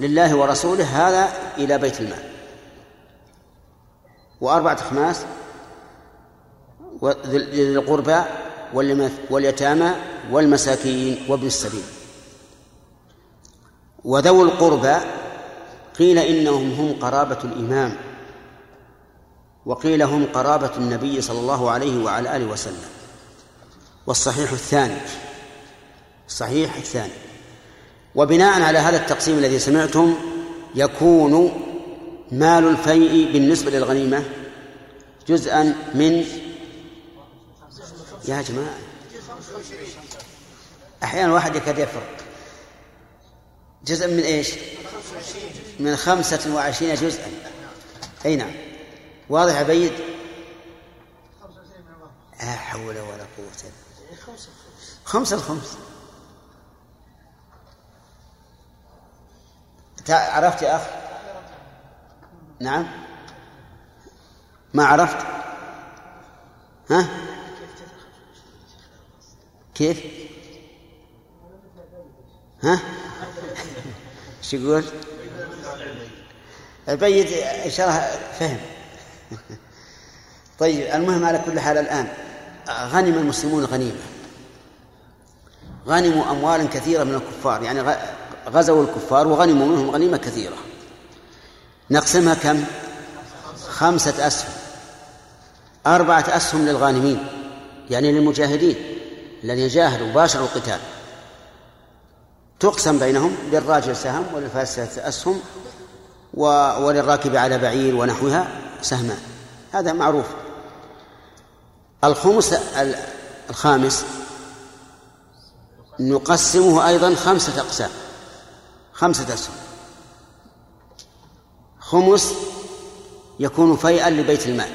لله ورسوله هذا إلى بيت المال. وأربعة أخماس للقربى واليتامى والمساكين وابن السبيل. وذوي القربى قيل إنهم هم قرابة الإمام وقيل هم قرابة النبي صلى الله عليه وعلى آله وسلم. والصحيح الثاني الصحيح الثاني. وبناء على هذا التقسيم الذي سمعتم يكون مال الفيء بالنسبة للغنيمة جزءا من يا جماعة أحيانا واحد يكاد يفرق. جزء من إيش؟ من خمسة وعشرين جزءا. أي نعم. واضح عبيد لا حول ولا قوة خمسة الخمس. عرفت يا أخ نعم. ما عرفت؟ ها؟ كيف؟ ها؟ إيش يقول؟ البيت ان شاء الله فهم. طيب المهم على كل حال الآن غنم المسلمون غنيمة. غنموا اموالا كثيرة من الكفار يعني غزوا الكفار وغنموا منهم غنيمة كثيرة. نقسمها كم؟ خمسة أسهم. أربعة أسهم للغانمين يعني للمجاهدين الذين جاهدوا باشروا القتال. تقسم بينهم للراجل سهم وللفارس أسهم وللراكب على بعير ونحوها سهمان هذا معروف. الخمس الخامس نقسمه أيضا خمسة أقسام. خمسة أسهم. خمس يكون فيئا لبيت المال.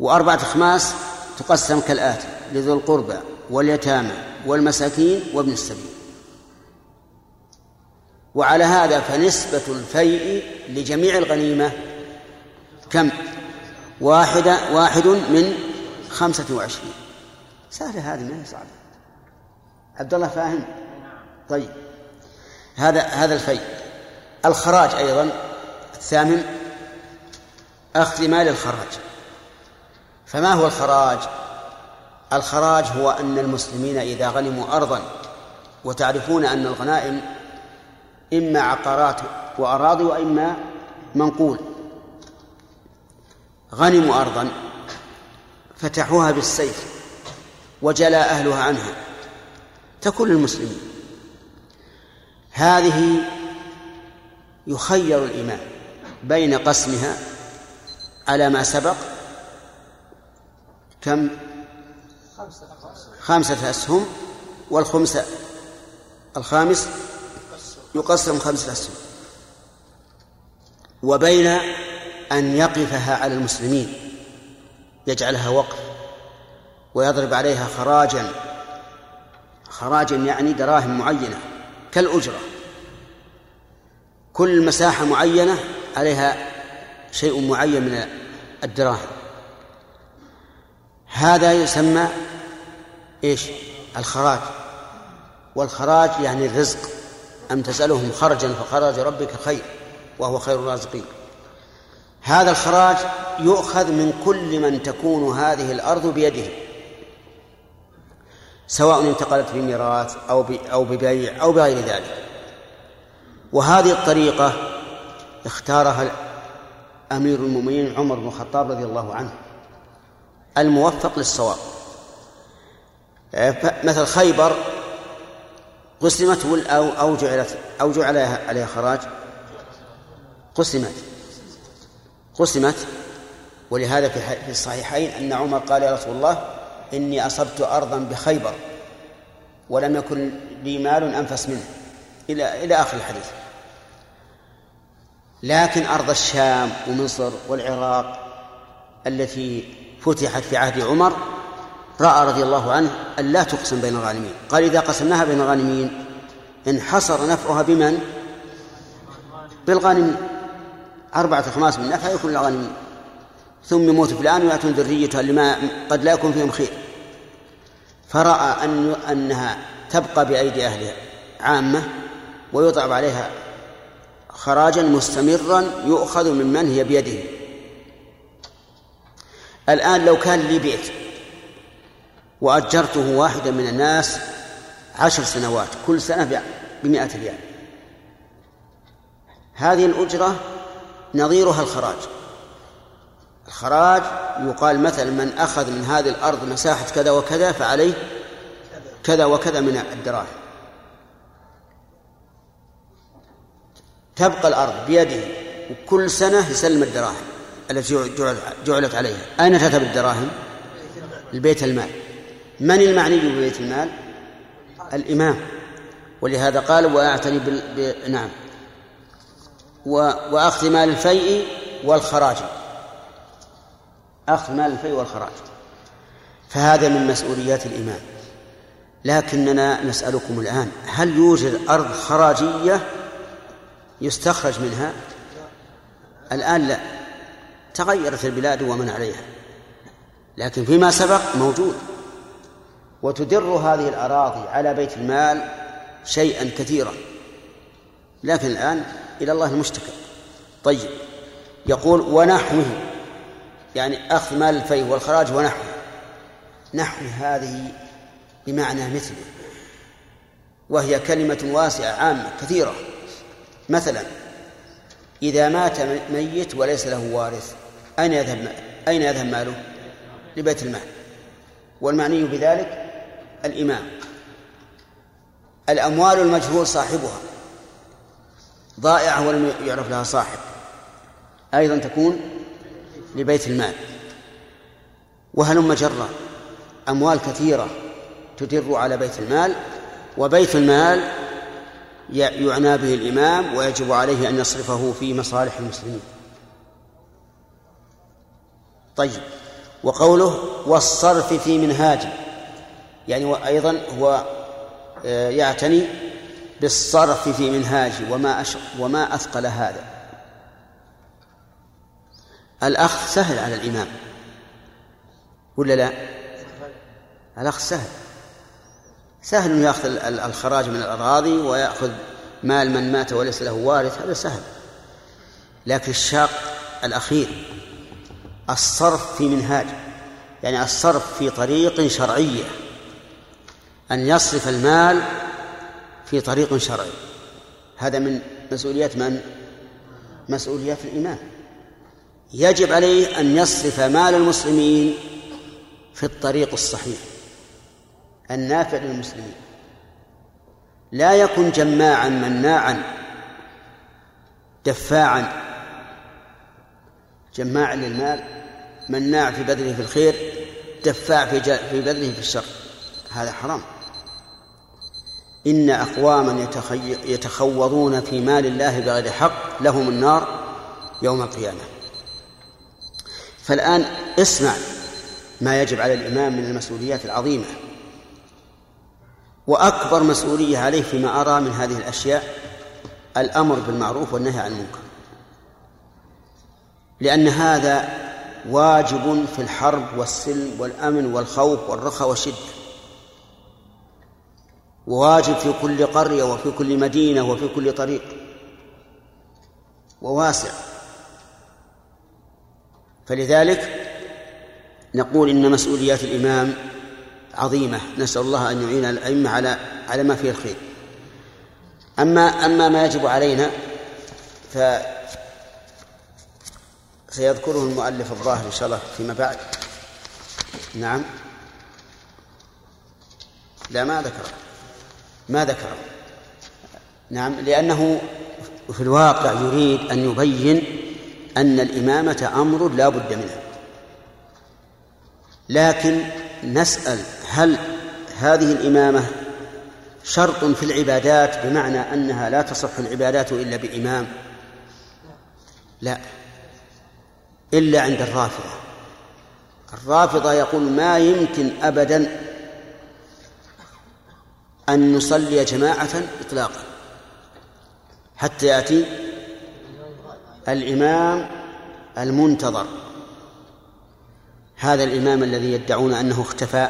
وأربعة أخماس تقسم كالآتي لذو القربى واليتامى والمساكين وابن السبيل. وعلى هذا فنسبة الفيء لجميع الغنيمة كم؟ واحدة واحد من خمسة وعشرين. سهلة هذه ما هي صعبة. عبد الله فاهم؟ طيب. هذا هذا الفيء. الخراج أيضا الثامن أخذ مال الخراج. فما هو الخراج؟ الخراج هو أن المسلمين إذا غنموا أرضا وتعرفون أن الغنائم إما عقارات وأراضي وإما منقول. غنموا أرضا فتحوها بالسيف وجلى أهلها عنها تكون للمسلمين. هذه يخير الإمام بين قسمها على ما سبق كم خمسة أسهم والخمسة الخامس يقسم خمسة أسهم وبين أن يقفها على المسلمين يجعلها وقف ويضرب عليها خراجا خراجا يعني دراهم معينة كالأجرة. كل مساحة معينة عليها شيء معين من الدراهم. هذا يسمى إيش؟ الخراج. والخراج يعني الرزق. أم تسألهم خرجا فخرج ربك خير وهو خير الرازقين. هذا الخراج يؤخذ من كل من تكون هذه الأرض بيده. سواء انتقلت بميراث أو أو ببيع أو بغير ذلك. وهذه الطريقة اختارها أمير المؤمنين عمر بن الخطاب رضي الله عنه الموفق للصواب. مثل خيبر قسمت أو أو جعلت أو جعل عليها خراج. قسمت. قسمت. ولهذا في الصحيحين أن عمر قال يا رسول الله إني أصبت أرضا بخيبر ولم يكن لي مال أنفس منه. إلى إلى آخر الحديث. لكن أرض الشام ومصر والعراق التي فتحت في عهد عمر رأى رضي الله عنه أن لا تقسم بين الغانمين. قال إذا قسمناها بين الغانمين انحصر نفعها بمن؟ بالغانمين. أربعة خماس من نفعها يكون للغانمين. ثم يموت فلان ويأتون ذريتها لما قد لا يكون فيهم خير. فرأى أن أنها تبقى بأيدي أهلها عامة ويضرب عليها خراجا مستمرا يؤخذ ممن هي بيده. الآن لو كان لي بيت وأجرته واحدا من الناس عشر سنوات كل سنة بمائة ريال. هذه الأجرة نظيرها الخراج. الخراج يقال مثلا من أخذ من هذه الأرض مساحة كذا وكذا فعليه كذا وكذا من الدراهم. تبقى الأرض بيده وكل سنة يسلم الدراهم التي جعلت عليها. أين تذهب الدراهم؟ البيت المال. من المعني ببيت المال؟ الإمام. ولهذا قال وأعتني بال... ب... نعم. و... وأخذ مال الفيء والخراج. أخذ مال الفيء والخراج. فهذا من مسؤوليات الإمام. لكننا نسألكم الآن هل يوجد أرض خراجية يستخرج منها؟ الآن لا. تغيرت البلاد ومن عليها. لكن فيما سبق موجود. وتدر هذه الأراضي على بيت المال شيئا كثيرا. لكن الآن إلى الله المشتكى. طيب يقول ونحوه يعني أخذ مال الفي والخراج ونحوه. نحو هذه بمعنى مثله وهي كلمة واسعة عامة كثيرة. مثلا إذا مات ميت وليس له وارث أين يذهب أين يذهب ماله؟ لبيت المال. والمعني بذلك الإمام. الأموال المجهول صاحبها. ضائعة ولم يعرف لها صاحب. أيضا تكون لبيت المال. وهلم جرا أموال كثيرة تدر على بيت المال وبيت المال يعنى به الإمام ويجب عليه أن يصرفه في مصالح المسلمين. طيب وقوله والصرف في منهاج يعني أيضا هو آه، يعتني بالصرف في منهاج وما. وما أثقل هذا الأخذ سهل على الإمام ولا لا؟ الأخذ سهل سهل أن يأخذ الخراج من الأراضي ويأخذ مال من مات وليس له وارث هذا سهل لكن الشاق الأخير الصرف في منهاج يعني الصرف في طريق شرعية أن يصرف المال في طريق شرعي. هذا من مسؤوليات من؟ مسؤوليات الإمام يجب عليه أن يصرف مال المسلمين في الطريق الصحيح النافع للمسلمين. لا يكن جماعا مناعا دفاعا. جماع للمال مناع في بذله في الخير دفاع في في بذله في الشر. هذا حرام. إن أقواما يتخوضون في مال الله بغير حق لهم النار يوم القيامة. فالآن اسمع ما يجب على الإمام من المسؤوليات العظيمة. وأكبر مسؤولية عليه فيما أرى من هذه الأشياء الأمر بالمعروف والنهي عن المنكر. لأن هذا واجب في الحرب والسلم والأمن والخوف والرخاء والشدة. وواجب في كل قرية وفي كل مدينة وفي كل طريق. وواسع. فلذلك نقول إن مسؤوليات الإمام عظيمة. نسأل الله أن يعين الأئمة على على ما فيه الخير. أما أما ما يجب علينا ف سيذكره المؤلف الظاهر إن شاء الله فيما بعد. نعم. لا ما ذكره. ما ذكره نعم لأنه في الواقع يريد أن يبين أن الإمامة أمر لا بد منه. لكن نسأل هل هذه الإمامة شرط في العبادات بمعنى أنها لا تصح العبادات إلا بإمام؟ لا. إلا عند الرافضة. الرافضة يقول ما يمكن أبدا أن نصلي جماعة إطلاقا. حتى يأتي الإمام المنتظر. هذا الإمام الذي يدعون أنه اختفى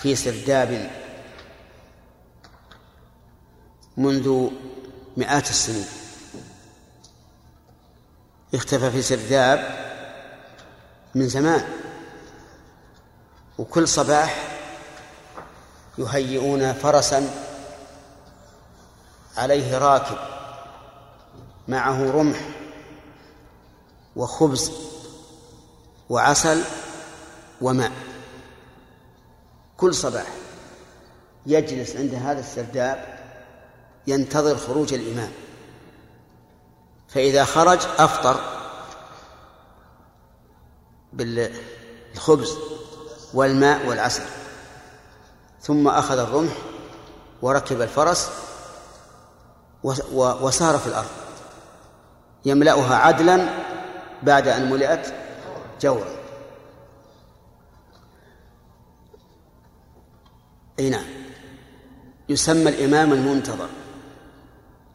في سرداب منذ مئات السنين. اختفى في سرداب من زمان. وكل صباح يهيئون فرسا عليه راكب معه رمح وخبز وعسل وماء. كل صباح يجلس عند هذا السرداب ينتظر خروج الإمام. فإذا خرج أفطر بالخبز والماء والعسل. ثم أخذ الرمح وركب الفرس وسار في الأرض. يملأها عدلا بعد أن ملئت جورا. أي نعم. يسمى الإمام المنتظر.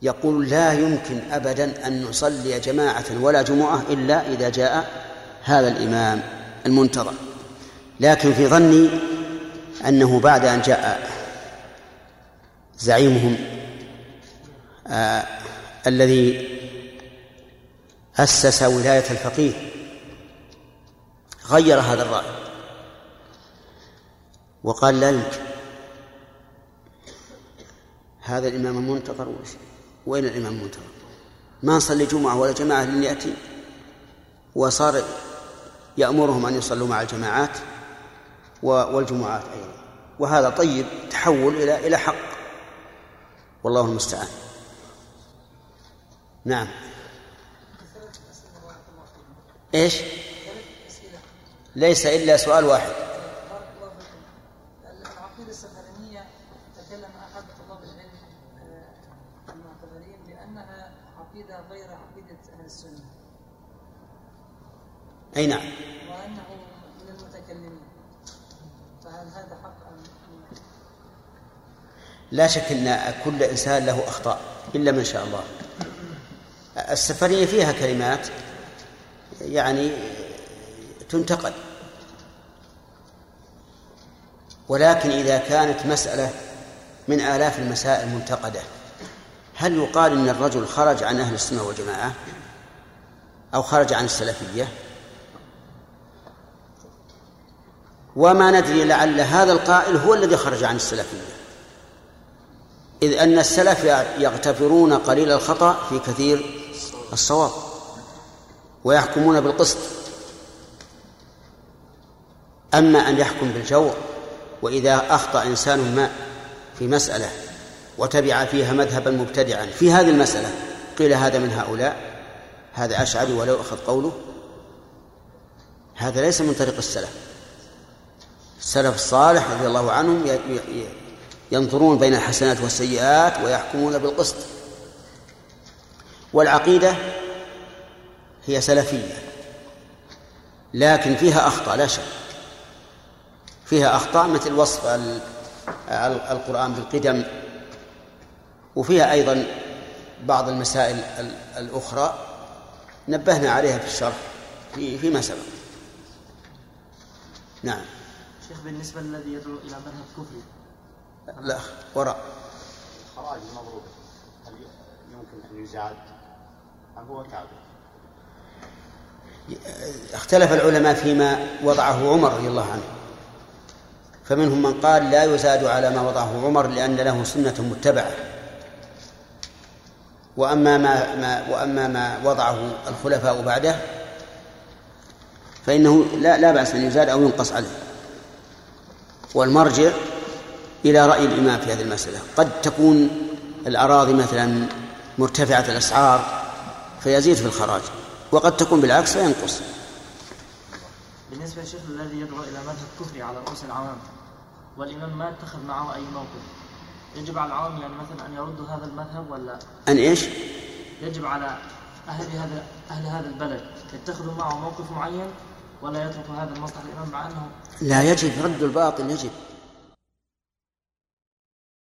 يقول لا يمكن ابدا أن نصلي جماعة ولا جمعة إلا إذا جاء هذا الإمام المنتظر. لكن في ظني أنه بعد أن جاء زعيمهم آه الذي أسس ولاية الفقيه غير هذا الرأي. وقال لا يمكن. هذا الإمام المنتظر وين الإمام المنتظر؟ ما نصلي جمعة ولا جماعة لن يأتي. وصار يأمرهم أن يصلوا مع الجماعات. والجمعات أيضا. وهذا طيب تحول إلى إلى حق. والله المستعان. نعم. إيش؟ ليس إلا سؤال واحد. أي نعم وأنه من المتكلمين فهل هذا حق أم لا شك أن كل إنسان له أخطاء إلا من شاء الله. السفرية فيها كلمات يعني تنتقد. ولكن إذا كانت مسألة من آلاف المسائل المنتقدة هل يقال إن الرجل خرج عن أهل السنة والجماعة أو خرج عن السلفية؟ وما ندري لعل هذا القائل هو الذي خرج عن السلفية. إذ أن السلف يغتفرون قليل الخطأ في كثير الصواب ويحكمون بالقسط. أما أن يحكم بالجور وإذا أخطأ إنسان ما في مسألة وتبع فيها مذهبا مبتدعا في هذه المسألة قيل هذا من هؤلاء هذا أشعري ولو أخذ قوله. هذا ليس من طريق السلف. السلف الصالح رضي الله عنهم ينظرون بين الحسنات والسيئات ويحكمون بالقسط. والعقيدة هي سلفية لكن فيها أخطاء لا شك. فيها أخطاء مثل وصف القرآن بالقدم وفيها أيضا بعض المسائل الأخرى نبهنا عليها في الشرح في فيما سبق. نعم. شيخ بالنسبة للذي يدعو إلى مذهب كفري لا وراء. خراج المضروب هل يمكن أن يزاد؟ أم هو كافر؟ اختلف العلماء فيما وضعه عمر رضي الله عنه. فمنهم من قال لا يزاد على ما وضعه عمر لأن له سنة متبعة. وأما ما, ما وأما ما وضعه الخلفاء بعده فإنه لا لا بأس أن يزاد أو ينقص عليه. والمرجع إلى رأي الإمام في هذه المسألة. قد تكون الأراضي مثلا مرتفعة الأسعار فيزيد في الخراج وقد تكون بالعكس فينقص. بالنسبة للشيخ الذي يدعو إلى مذهب كفري على رؤوس العوام والإمام ما اتخذ معه أي موقف؟ يجب على العوام يعني مثلا أن يردوا هذا المذهب ولا؟ أن إيش؟ يجب على أهل هذا أهل هذا البلد يتخذوا معه موقف معين ولا يتركوا هذا المصلحة الإمام مع أنه؟ لا يجب رد الباطل يجب.